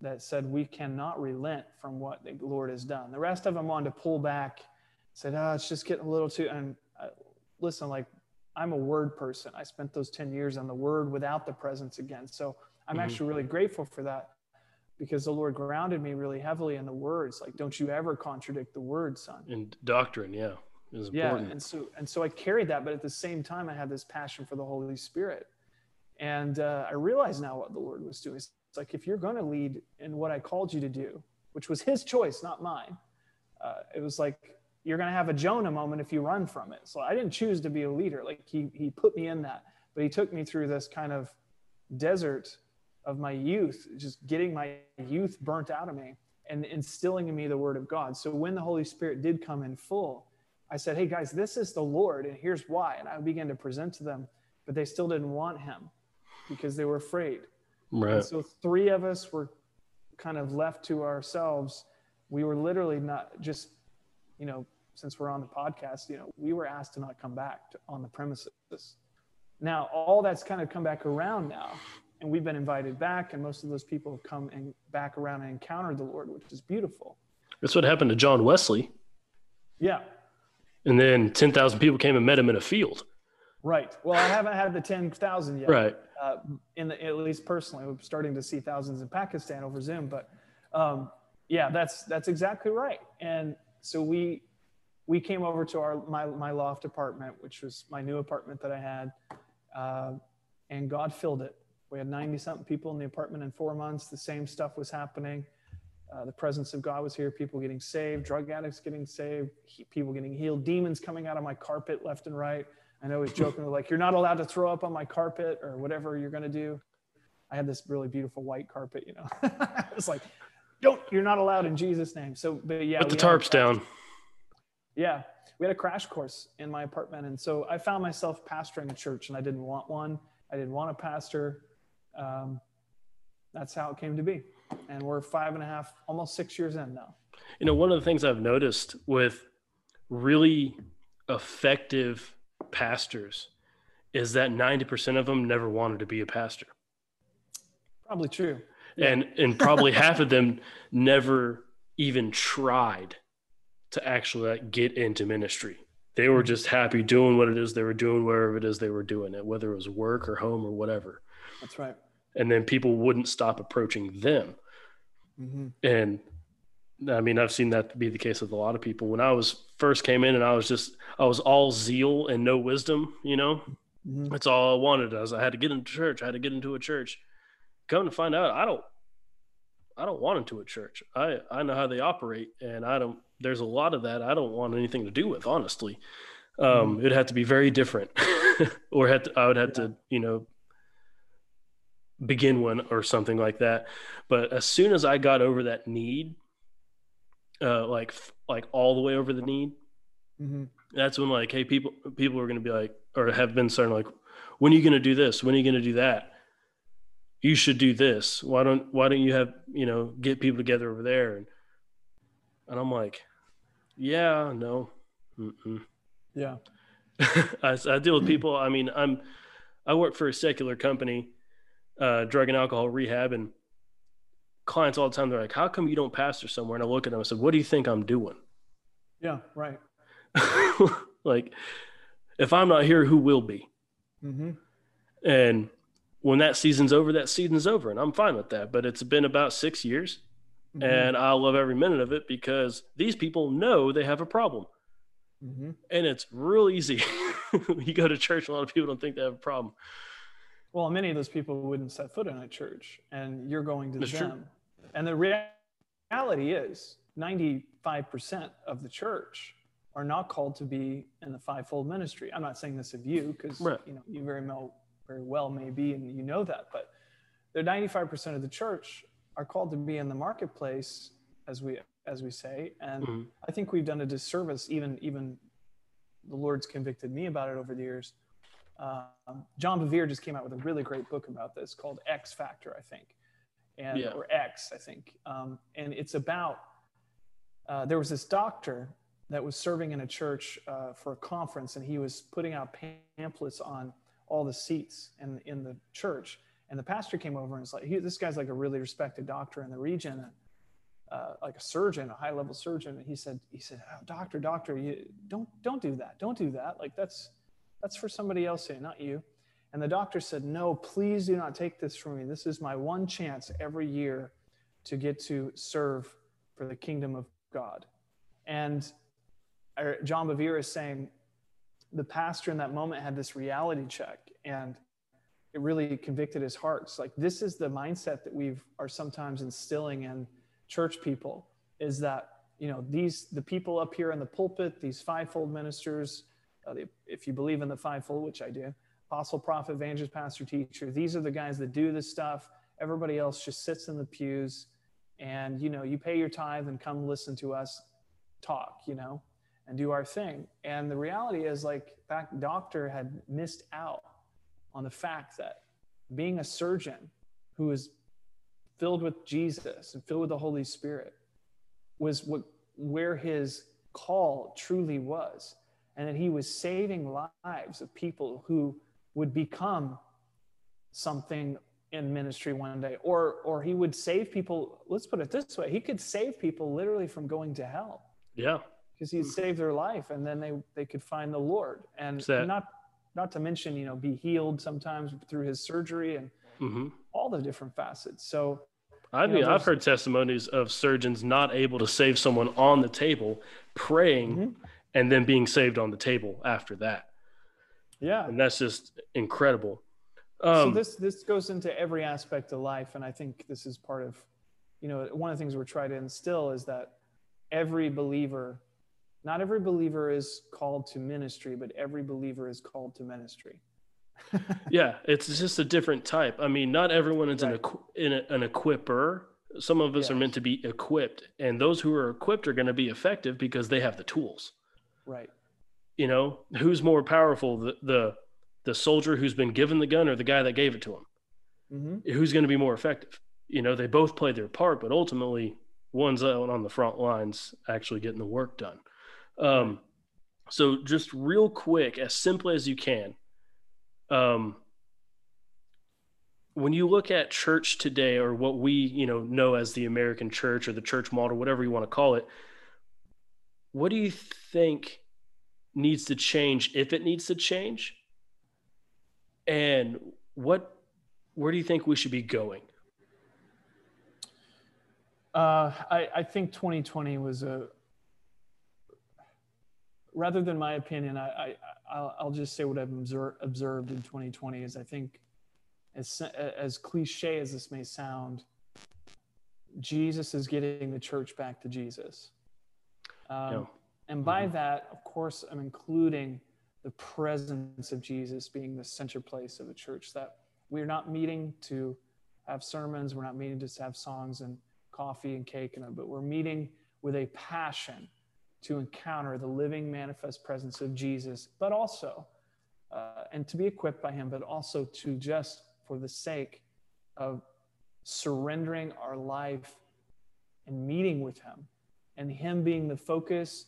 that said we cannot relent from what the Lord has done. The rest of them wanted to pull back, said, "Oh, it's just getting a little too." And uh, listen, like I'm a word person. I spent those ten years on the word without the presence again, so I'm mm-hmm. actually really grateful for that because the Lord grounded me really heavily in the words. Like, don't you ever contradict the word, son. In doctrine, yeah. Is yeah, and so and so I carried that, but at the same time, I had this passion for the Holy Spirit, and uh, I realized now what the Lord was doing. It's like if you're going to lead in what I called you to do, which was His choice, not mine. Uh, it was like you're going to have a Jonah moment if you run from it. So I didn't choose to be a leader. Like He He put me in that, but He took me through this kind of desert of my youth, just getting my youth burnt out of me and instilling in me the word of God. So when the Holy Spirit did come in full, I said, Hey guys, this is the Lord, and here's why. And I began to present to them, but they still didn't want him because they were afraid. Right. And so three of us were kind of left to ourselves. We were literally not just, you know, since we're on the podcast, you know, we were asked to not come back to, on the premises. Now, all that's kind of come back around now and we've been invited back and most of those people have come and back around and encountered the lord which is beautiful. That's what happened to john wesley. Yeah. And then 10,000 people came and met him in a field. Right. Well i haven't had the 10,000 yet right. uh, in the, at least personally. We're starting to see thousands in pakistan over zoom but um, yeah that's that's exactly right. And so we we came over to our my, my loft apartment which was my new apartment that i had uh, and god filled it we had 90 something people in the apartment in four months. The same stuff was happening. Uh, the presence of God was here. People getting saved, drug addicts getting saved, he, people getting healed, demons coming out of my carpet left and right. I know he's joking like, you're not allowed to throw up on my carpet or whatever you're going to do. I had this really beautiful white carpet, you know. it's like, don't, you're not allowed in Jesus' name. So, but yeah. Put the tarps down. Yeah. We had a crash course in my apartment. And so I found myself pastoring a church and I didn't want one. I didn't want a pastor um, that's how it came to be. And we're five and a half, almost six years in now. You know, one of the things I've noticed with really effective pastors is that 90% of them never wanted to be a pastor. Probably true. And and probably half of them never even tried to actually get into ministry. They were just happy doing what it is they were doing wherever it is they were doing it, whether it was work or home or whatever. That's right and then people wouldn't stop approaching them. Mm-hmm. And I mean, I've seen that be the case with a lot of people. When I was first came in and I was just, I was all zeal and no wisdom, you know, mm-hmm. that's all I wanted. I was, I had to get into church. I had to get into a church. Come to find out, I don't, I don't want into a church. I, I know how they operate and I don't, there's a lot of that I don't want anything to do with, honestly. Um, mm-hmm. It'd have to be very different or had to, I would have yeah. to, you know, begin one or something like that. But as soon as I got over that need, uh, like like all the way over the need, mm-hmm. that's when like, hey, people people are going to be like, or have been starting like, when are you going to do this? When are you going to do that? You should do this. Why don't Why don't you have you know get people together over there? And and I'm like, yeah, no, Mm-mm. yeah. I, I deal with people. I mean, I'm I work for a secular company uh, drug and alcohol rehab and clients all the time they're like how come you don't pastor somewhere and i look at them and I said what do you think i'm doing yeah right like If I'm not here, who will be? Mm-hmm. And when that season's over, that season's over, and I'm fine with that. But it's been about six years, Mm-hmm. and I love every minute of it because these people know they have a problem, Mm-hmm. and it's real easy. you go to church, a lot of people don't think they have a problem. Well, many of those people wouldn't set foot in a church, and you're going to That's true. them. And the reality is, 95% of the church are not called to be in the fivefold ministry. I'm not saying this of you, because Right. you know you very well, very well may be, and you know that. But the 95% of the church are called to be in the marketplace, as we as we say. And Mhm. I think we've done a disservice. Even even the Lord's convicted me about it over the years. Um, John Bevere just came out with a really great book about this called X Factor, I think, and Yeah. or X, I think, um, and it's about. Uh, there was this doctor that was serving in a church uh, for a conference, and he was putting out pamphlets on all the seats in in the church. And the pastor came over and was like, he, "This guy's like a really respected doctor in the region." Uh, like a surgeon, a high level surgeon. And he said, he said, oh, doctor, doctor, you don't, don't do that. Don't do that. Like that's, that's for somebody else here, not you. And the doctor said, no, please do not take this from me. This is my one chance every year to get to serve for the kingdom of God. And uh, John Bevere is saying the pastor in that moment had this reality check and it really convicted his heart. It's like, this is the mindset that we've are sometimes instilling in church people is that you know these the people up here in the pulpit these fivefold ministers uh, if you believe in the fivefold which i do apostle prophet evangelist pastor teacher these are the guys that do this stuff. Everybody else just sits in the pews and you know you pay your tithe and come listen to us talk you know and do our thing. And the reality is like that doctor had missed out on the fact that being a surgeon who is filled with Jesus and filled with the Holy Spirit was what where his call truly was and that he was saving lives of people who would become something in ministry one day. Or or he would save people let's put it this way he could save people literally from going to hell. Yeah, because he'd save their life and then they they could find the lord. And Sad. not not to mention you know be healed sometimes through his surgery and hmm all the different facets. So I You know, mean, I've heard testimonies of surgeons not able to save someone on the table, praying, Mhm. And then being saved on the table after that, yeah and that's just incredible. so Um, this this goes into every aspect of life and i think this is part of you know one of the things we're trying to instill is that every believer not every believer is called to ministry but every believer is called to ministry yeah, it's just a different type. I mean, not everyone is an, Right. equi- in a, an equipper. Some of us are meant to be equipped, and those who are equipped are going to be effective because they have the tools. Right You know, who's more powerful, the the, the soldier who's been given the gun or the guy that gave it to him? hmm who's going to be more effective? You know, they both play their part, but ultimately, one's out on the front lines actually getting the work done. Um, so, just real quick, as simply as you can, um, when you look at church today, or what we you know know as the American church or the church model, whatever you want to call it, what do you think needs to change, if it needs to change, and what where do you think we should be going? Uh, I, I think 2020 was a rather than my opinion. I, I I'll, I'll just say what I've observed observed in 2020 is I think as as cliche as this may sound, Jesus is getting the church back to Jesus. Um. And by that, of course, I'm including the presence of Jesus being the center place of the church. That we're not meeting to have sermons, we're not meeting just to have songs and coffee and cake, and but we're meeting with a passion to encounter the living, manifest presence of Jesus, but also, uh, and to be equipped by Him, but also to just for the sake of surrendering our life and meeting with Him, and Him being the focus.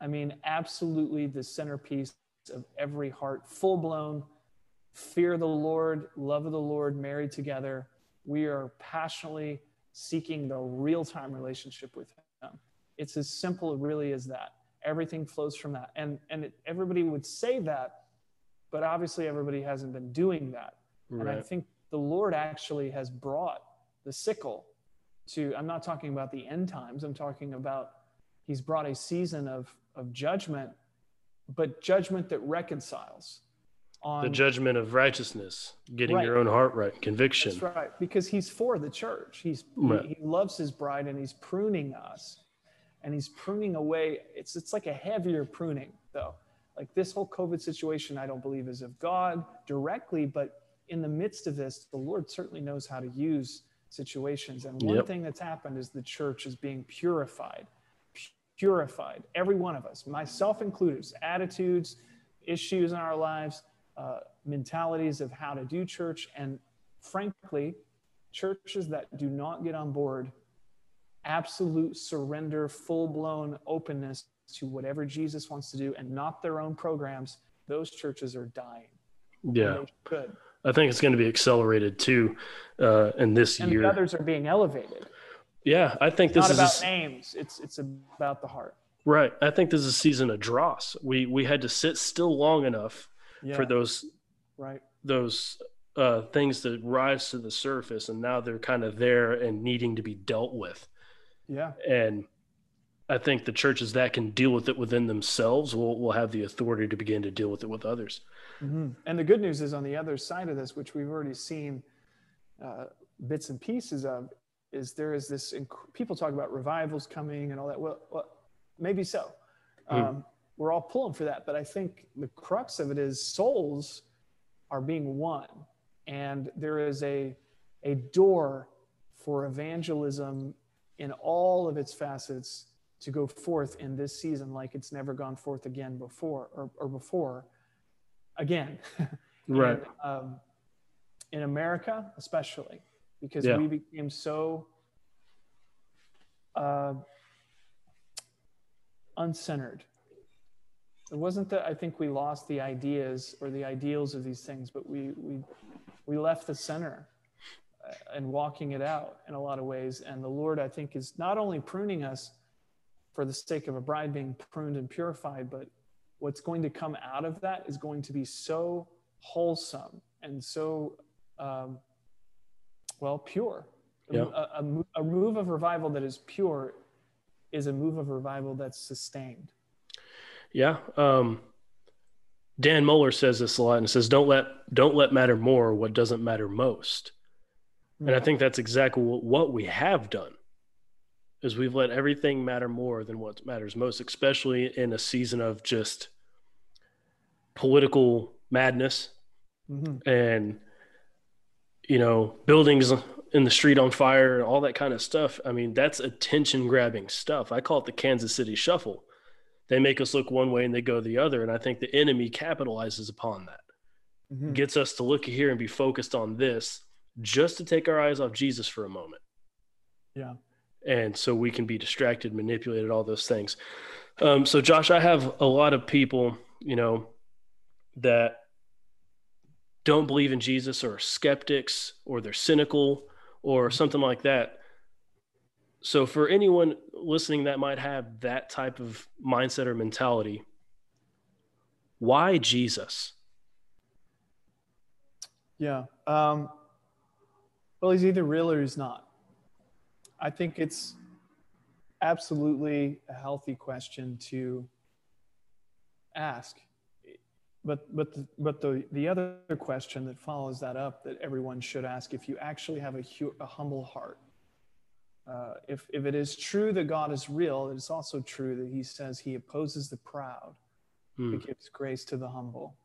I mean, absolutely the centerpiece of every heart, full blown fear of the Lord, love of the Lord, married together. We are passionately seeking the real time relationship with Him. It's as simple, really, as that. Everything flows from that. And, and it, everybody would say that, but obviously everybody hasn't been doing that. Right. And I think the Lord actually has brought the sickle to, I'm not talking about the end times, I'm talking about He's brought a season of, of judgment, but judgment that reconciles. On, the judgment of righteousness, getting right. your own heart right, conviction. That's right, because he's for the church. He's right. he, he loves his bride, and he's pruning us, and he's pruning away. It's it's like a heavier pruning, though. Like this whole COVID situation, I don't believe is of God directly, but in the midst of this, the Lord certainly knows how to use situations. And one yep. thing that's happened is the church is being purified purified, every one of us, myself included, attitudes, issues in our lives, uh, mentalities of how to do church. And frankly, churches that do not get on board absolute surrender, full blown openness to whatever Jesus wants to do and not their own programs, those churches are dying. Yeah. I think it's going to be accelerated too uh, in this and year. And others are being elevated. Yeah, I think this not is about a, names. It's it's about the heart. Right. I think this is a season of dross. We we had to sit still long enough yeah. for those right those uh, things to rise to the surface, and now they're kind of there and needing to be dealt with. Yeah. And I think the churches that can deal with it within themselves will will have the authority to begin to deal with it with others. Mm-hmm. And the good news is on the other side of this, which we've already seen uh, bits and pieces of, is there is this inc- people talk about revivals coming and all that well, well maybe so mm. um, we're all pulling for that but i think the crux of it is souls are being won and there is a a door for evangelism in all of its facets to go forth in this season like it's never gone forth again before or, or before again right and, um, in america especially because yeah. we became so uh, uncentered. It wasn't that I think we lost the ideas or the ideals of these things, but we we we left the center uh, and walking it out in a lot of ways. And the Lord, I think, is not only pruning us for the sake of a bride being pruned and purified, but what's going to come out of that is going to be so wholesome and so um, well pure a, a, a move of revival that is pure is a move of revival that's sustained. Yeah. Um, Dan Mohler says this a lot and says, "Don't let don't let matter more what doesn't matter most." And I think that's exactly what we have done. Is we've let everything matter more than what matters most, especially in a season of just political madness mm-hmm. and you know buildings in the street on fire and all that kind of stuff. I mean, that's attention grabbing stuff. I call it the Kansas City shuffle. They make us look one way and they go the other. And I think the enemy capitalizes upon that, mm-hmm. gets us to look here and be focused on this just to take our eyes off Jesus for a moment. Yeah. And so we can be distracted, manipulated, all those things. Um, so, Josh, I have a lot of people, you know, that don't believe in Jesus or skeptics or they're cynical or something like that. So, for anyone listening that might have that type of mindset or mentality, why Jesus? Yeah. Um, well, he's either real or he's not. I think it's absolutely a healthy question to ask but but the, but the the other question that follows that up that everyone should ask if you actually have a, a humble heart uh, if if it is true that God is real it's also true that he says he opposes the proud mm. but gives grace to the humble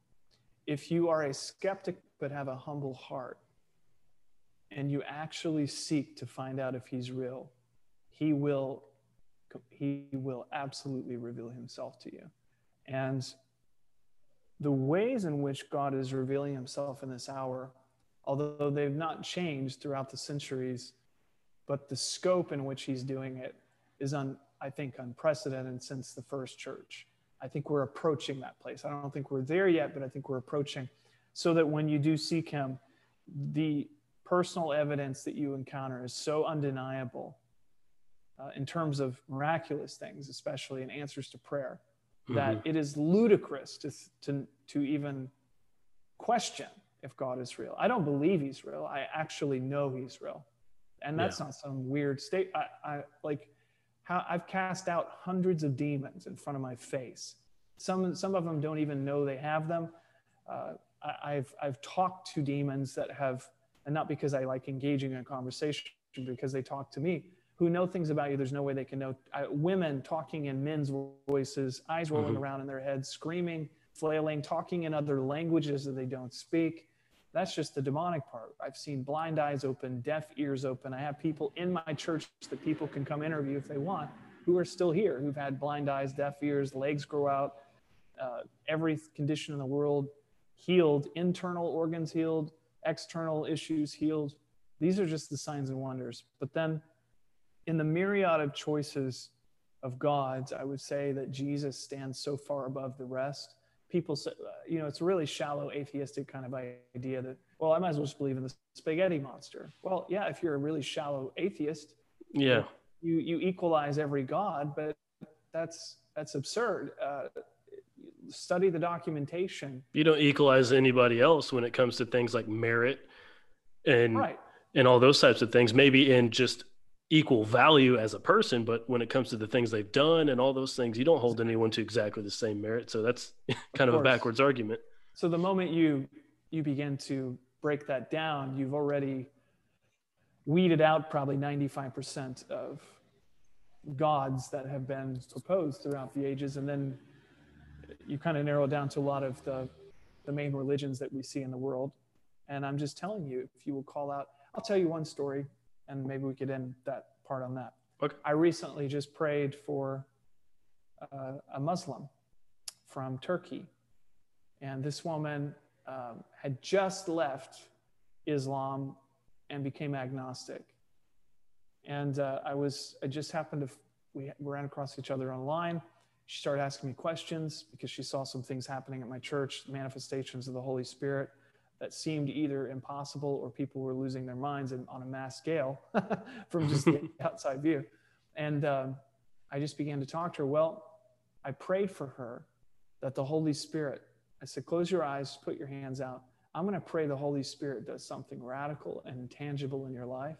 if you are a skeptic but have a humble heart and you actually seek to find out if he's real he will he will absolutely reveal himself to you and the ways in which God is revealing himself in this hour, although they've not changed throughout the centuries, but the scope in which he's doing it is, un, I think, unprecedented since the first church. I think we're approaching that place. I don't think we're there yet, but I think we're approaching so that when you do seek him, the personal evidence that you encounter is so undeniable uh, in terms of miraculous things, especially in answers to prayer, Mm-hmm. that it is ludicrous to, to, to even question if God is real. I don't believe he's real. I actually know he's real. And that's not some weird state. I, I like how I've cast out hundreds of demons in front of my face. Some, some of them don't even know they have them. Uh, I, I've, I've talked to demons that have, and not because I like engaging in conversation, because they talk to me, who know things about you. There's no way they can know. I, women talking in men's voices, eyes rolling Mhm. around in their heads, screaming, flailing, talking in other languages that they don't speak. That's just the demonic part. I've seen blind eyes open, deaf ears open. I have people in my church that people can come interview if they want, who are still here, who've had blind eyes, deaf ears, legs grow out, uh, every condition in the world healed, internal organs healed, external issues healed. These are just the signs and wonders. But then, in the myriad of choices of gods, I would say that Jesus stands so far above the rest. People say, you know, it's a really shallow atheistic kind of idea that, well, I might as well just believe in the spaghetti monster. Well, yeah, if you're a really shallow atheist, Yeah. you you equalize every god, but that's that's absurd. Uh, study the documentation. You don't equalize anybody else when it comes to things like merit and Right. and all those types of things. Maybe in just equal value as a person, but when it comes to the things they've done and all those things, you don't hold anyone to exactly the same merit. So that's kind of, a backwards argument. So the moment you you begin to break that down, you've already weeded out probably 95% of gods that have been proposed throughout the ages. And then you kind of narrow down to a lot of the, the main religions that we see in the world. And I'm just telling you, if you will call out, I'll tell you one story and maybe we could end that part on that. Okay. I recently just prayed for uh, a Muslim from Turkey. And this woman um, had just left Islam and became agnostic. And uh, I was, I just happened to, we ran across each other online. She started asking me questions because she saw some things happening at my church, manifestations of the Holy Spirit that seemed either impossible or people were losing their minds in, on a mass scale from just the outside view. And um, I just began to talk to her. Well, I prayed for her that the Holy Spirit, I said, close your eyes, put your hands out. I'm going to pray the Holy Spirit does something radical and tangible in your life.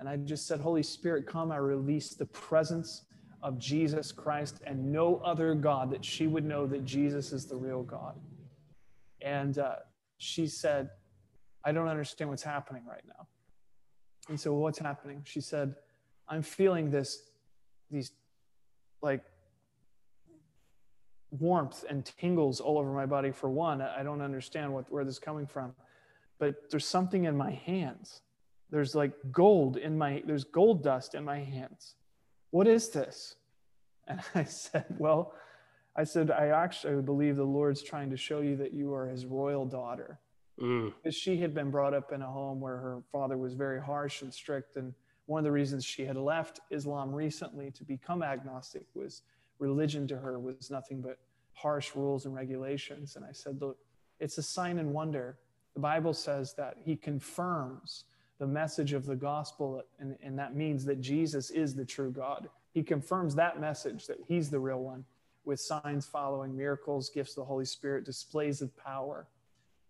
And I just said, Holy Spirit, come. I release the presence of Jesus Christ and no other God that she would know that Jesus is the real God. And uh, she said, I don't understand what's happening right now. And so, what's happening? She said, I'm feeling this, these like warmth and tingles all over my body for one. I don't understand what, where this is coming from. But there's something in my hands. There's like gold in my, there's gold dust in my hands. What is this? And I said, Well, I said, I actually believe the Lord's trying to show you that you are his royal daughter. Mm, Because she had been brought up in a home where her father was very harsh and strict. And one of the reasons she had left Islam recently to become agnostic was religion to her was nothing but harsh rules and regulations. And I said, Look, it's a sign and wonder. The Bible says that he confirms the message of the gospel, and, and that means that Jesus is the true God. He confirms that message that he's the real one with signs following, miracles, gifts of the Holy Spirit, displays of power.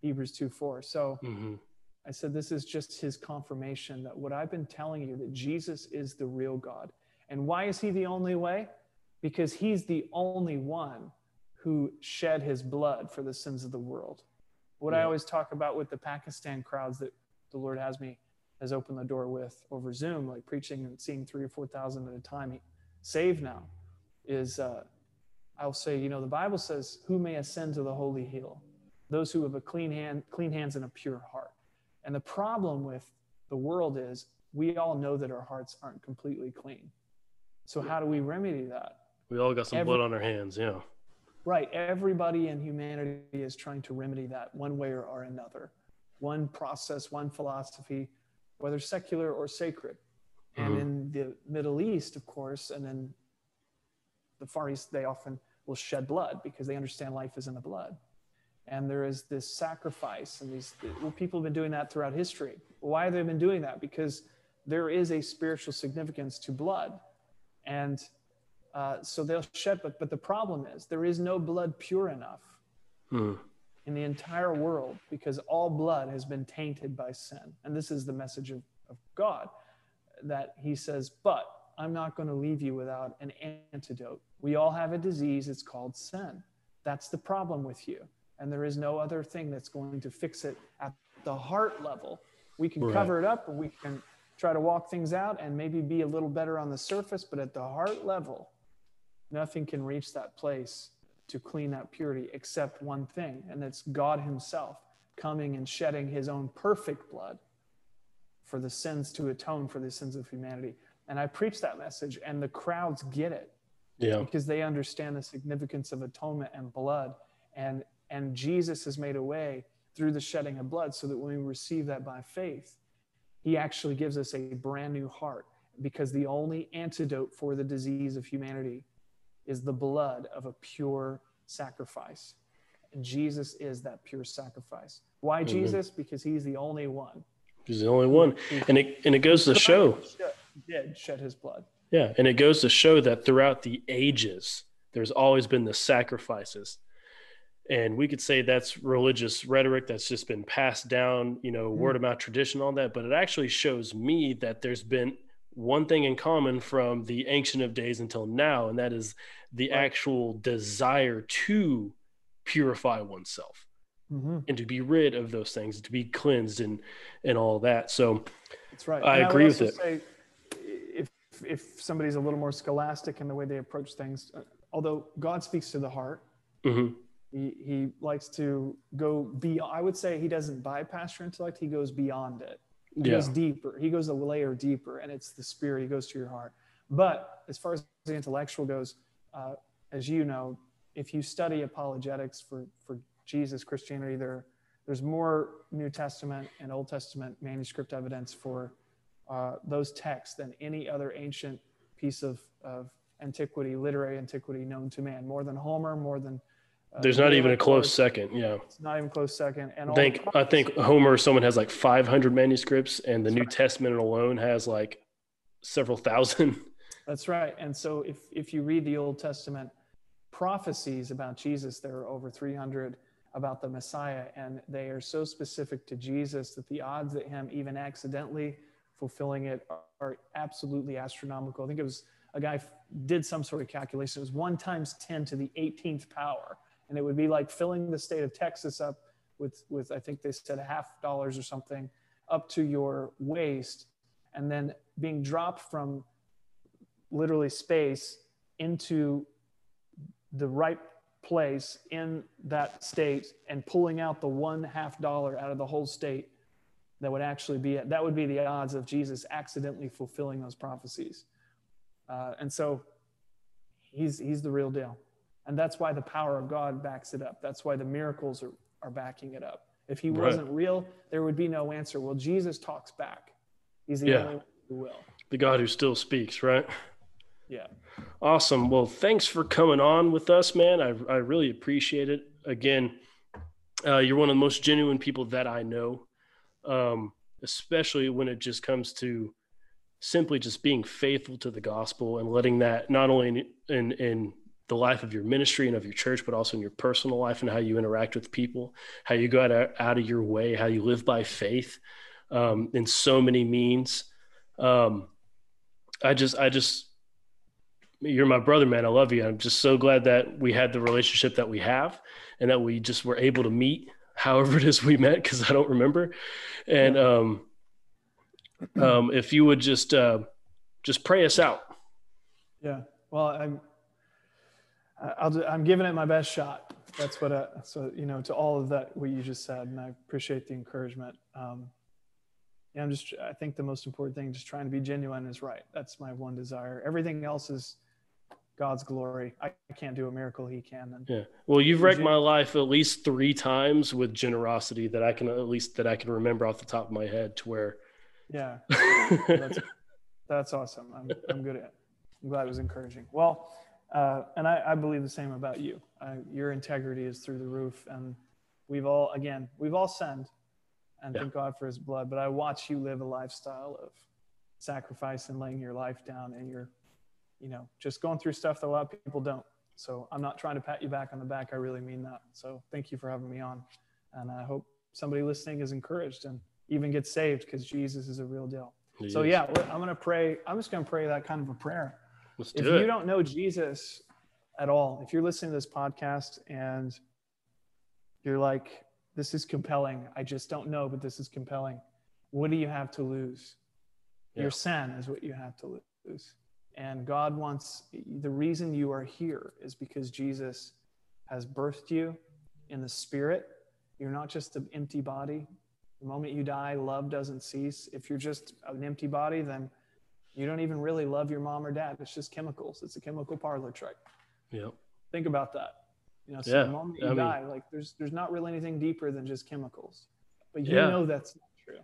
Hebrews 2 4. So hmm I said, This is just his confirmation that what I've been telling you, that Jesus is the real God. And why is he the only way? Because he's the only one who shed his blood for the sins of the world. What I always talk about with the Pakistan crowds that the Lord has me, has opened the door with over Zoom, like preaching and seeing three or 4,000 at a time, saved now, is uh, I'll say, you know, the Bible says, Who may ascend to the holy hill? Those who have a clean hand, clean hands and a pure heart. And the problem with the world is we all know that our hearts aren't completely clean. So how do we remedy that? We all got some Every- blood on our hands. Yeah. Right. Everybody in humanity is trying to remedy that one way or, or another. One process, one philosophy, whether secular or sacred. And Mhm. in the Middle East, of course, and in the Far East, they often will shed blood because they understand life is in the blood. And there is this sacrifice, and these well, people have been doing that throughout history. Why have they been doing that? Because there is a spiritual significance to blood. And uh, so they'll shed, but, but the problem is there is no blood pure enough Hmm. in the entire world because all blood has been tainted by sin. And this is the message of, of God that he says, But I'm not going to leave you without an antidote. We all have a disease, it's called sin. That's the problem with you. And there is no other thing that's going to fix it at the heart level. We can Right. cover it up or we can try to walk things out and maybe be a little better on the surface, but at the heart level, nothing can reach that place to clean that purity except one thing, and it's God Himself coming and shedding His own perfect blood for the sins to atone for the sins of humanity. And I preach that message, and the crowds get it Yeah. because they understand the significance of atonement and blood. And, and Jesus has made a way through the shedding of blood so that when we receive that by faith, He actually gives us a brand new heart because the only antidote for the disease of humanity is the blood of a pure sacrifice. And Jesus is that pure sacrifice. Why Jesus? Because He's the only one. He's the only one. And it and it goes to show. Did shed His blood. Yeah, and it goes to show that throughout the ages, there's always been the sacrifices. And we could say that's religious rhetoric that's just been passed down, you know, word of mouth tradition, all that. But it actually shows me that there's been one thing in common from the ancient of days until now, and that is the Right. actual desire to purify oneself Mm-hmm. and to be rid of those things, to be cleansed and and all that. So That's right. I agree with it. Say, if if somebody's a little more scholastic in the way they approach things, uh, although God speaks to the heart, mhm, he he likes to go be. I would say he doesn't bypass your intellect. He goes beyond it. He yeah, goes deeper. He goes a layer deeper, and it's the spirit. He goes to your heart. But as far as the intellectual goes, uh, as you know, if you study apologetics for for Jesus Christianity, there there's more New Testament and Old Testament manuscript evidence for uh, those texts than any other ancient piece of, of antiquity, literary antiquity known to man. More than Homer, more than uh, there's not even a close second. Yeah. It's not even close second. And I think I think Homer someone has like 500 manuscripts, and the New Testament alone has like several thousand. That's right. And so if, if you read the Old Testament prophecies about Jesus, there are over 300 about the Messiah, and they are so specific to Jesus that the odds that him even accidentally fulfilling it are, absolutely astronomical. I think it was a guy did some sort of calculation. It was one times 10 to the 18th power. And it would be like filling the state of Texas up with, with I think they said half dollars or something up to your waist, and then being dropped from literally space into the right place in that state and pulling out the one half dollar out of the whole state that would actually be. That would be the odds of Jesus accidentally fulfilling those prophecies. Uh, and so he's, he's the real deal. And that's why the power of God backs it up. That's why the miracles are, are backing it up. If he Right. wasn't real, there would be no answer. Well, Jesus talks back. He's the Yeah. only one who will. The God who still speaks, right? Yeah. Awesome. Well, thanks for coming on with us, man. I, I really appreciate it. Again, uh, you're one of the most genuine people that I know, um, especially when it just comes to simply just being faithful to the gospel and letting that not only in, in, in the life of your ministry and of your church, but also in your personal life and how you interact with people, how you go out, out of your way, how you live by faith um, in so many means. Um, I just, I just, you're my brother, man. I love you. I'm just so glad that we had the relationship that we have and that we just were able to meet however it is we met, because I don't remember. And um, um, if you would just uh, just pray us out. Yeah. Well, I'm, I'll, do- I'm giving it my best shot. That's what, I, so, you know, to all of that, what you just said, and I appreciate the encouragement. Um, yeah, I'm just, I think the most important thing, just trying to be genuine is right. That's my one desire. Everything else is God's glory. I can't do a miracle. He can. And Yeah. Well, you've wrecked my life at least three times with generosity that I can at least that I can remember off the top of my head to where. yeah, that's, that's awesome. I'm, I'm good at it. I'm glad it was encouraging. Well, uh, and I, I believe the same about you. Uh, your integrity is through the roof, and we've all, again, we've all sinned, and Yeah. thank God for His blood. But I watch you live a lifestyle of sacrifice and laying your life down, and you're you know, just going through stuff that a lot of people don't. So I'm not trying to pat you back on the back. I really mean that. So thank you for having me on. And I hope somebody listening is encouraged and even gets saved because Jesus is a real deal. He so is. yeah, I'm going to pray. I'm just going to pray that kind of a prayer. Let's if do you don't know Jesus at all, if you're listening to this podcast and you're like, this is compelling. I just don't know, but this is compelling. What do you have to lose? Yeah. Your sin is what you have to lose. And God wants the reason you are here is because Jesus has birthed you in the spirit. You're not just an empty body. The moment you die, love doesn't cease. If you're just an empty body, then you don't even really love your mom or dad. It's just chemicals. It's a chemical parlor trick. Yeah. Think about that. You know, so yeah. the moment you I die, mean, like there's there's not really anything deeper than just chemicals. But you yeah. know that's not true.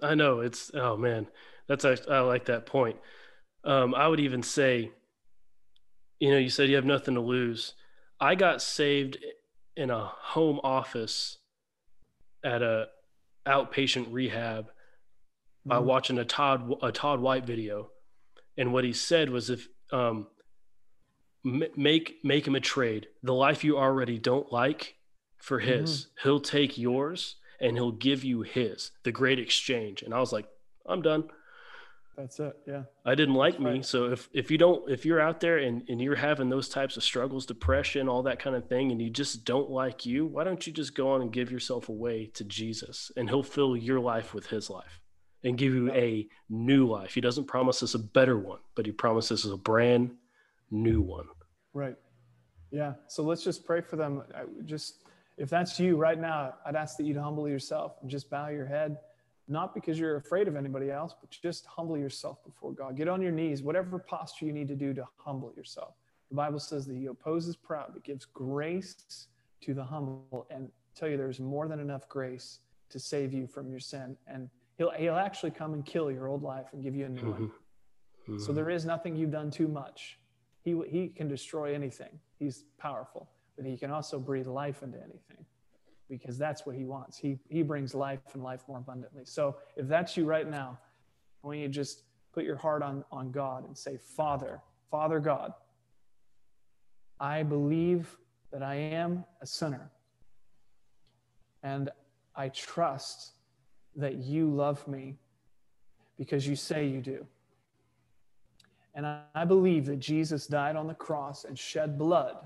I know it's oh man, that's I, I like that point. Um, I would even say, you know, you said you have nothing to lose. I got saved in a home office at a outpatient rehab mm-hmm. by watching a Todd a Todd White video, and what he said was if um, make make him a trade. The life you already don't like for his, mm-hmm. he'll take yours and he'll give you his. The great exchange. And I was like, I'm done. That's it. Yeah. I didn't like That's me. Right. So if if you don't if you're out there and, and you're having those types of struggles, depression, all that kind of thing, and you just don't like you, why don't you just go on and give yourself away to Jesus and he'll fill your life with his life and give you a new life. He doesn't promise us a better one, but he promises us a brand new one. Right. Yeah. So let's just pray for them. I just, if that's you right now, I'd ask that you'd humble yourself and just bow your head, not because you're afraid of anybody else, but just humble yourself before God. Get on your knees, whatever posture you need to do to humble yourself. The Bible says that He opposes proud, but gives grace to the humble. And tell you, there's more than enough grace to save you from your sin. And He'll, he'll actually come and kill your old life and give you a new mm-hmm. one. Mm-hmm. So there is nothing you've done too much. He, he can destroy anything. He's powerful, but he can also breathe life into anything because that's what he wants. He, he brings life and life more abundantly. So if that's you right now, I want you to just put your heart on, on God and say, Father, Father God, I believe that I am a sinner. And I trust that you love me because you say you do. And I believe that Jesus died on the cross and shed blood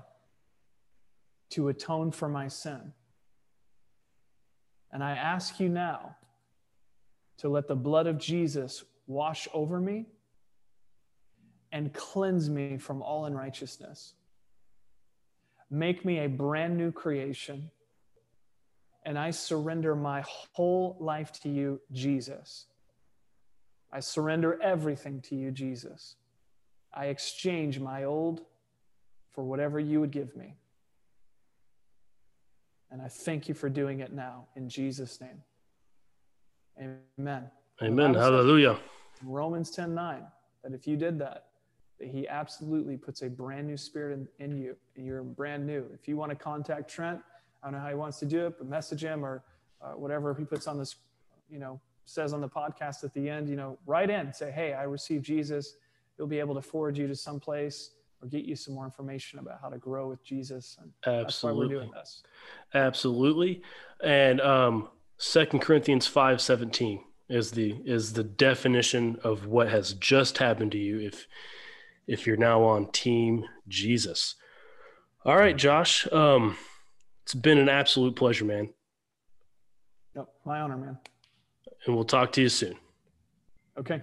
to atone for my sin. And I ask you now to let the blood of Jesus wash over me and cleanse me from all unrighteousness. Make me a brand new creation. And I surrender my whole life to you, Jesus. I surrender everything to you, Jesus. I exchange my old for whatever you would give me. And I thank you for doing it now in Jesus' name. Amen. Amen. Hallelujah. Romans 10 9, that if you did that, that he absolutely puts a brand new spirit in, in you. You're brand new. If you want to contact Trent, I don't know how he wants to do it, but message him or uh, whatever he puts on this, you know, says on the podcast at the end, you know, write in, say, hey, I received Jesus he'll be able to forward you to some place or get you some more information about how to grow with Jesus. And Absolutely. that's why we're doing this. Absolutely. And um, Second Corinthians five seventeen is the is the definition of what has just happened to you if if you're now on Team Jesus. All right, Josh. Um, it's been an absolute pleasure, man. Yep, my honor, man. And we'll talk to you soon. Okay.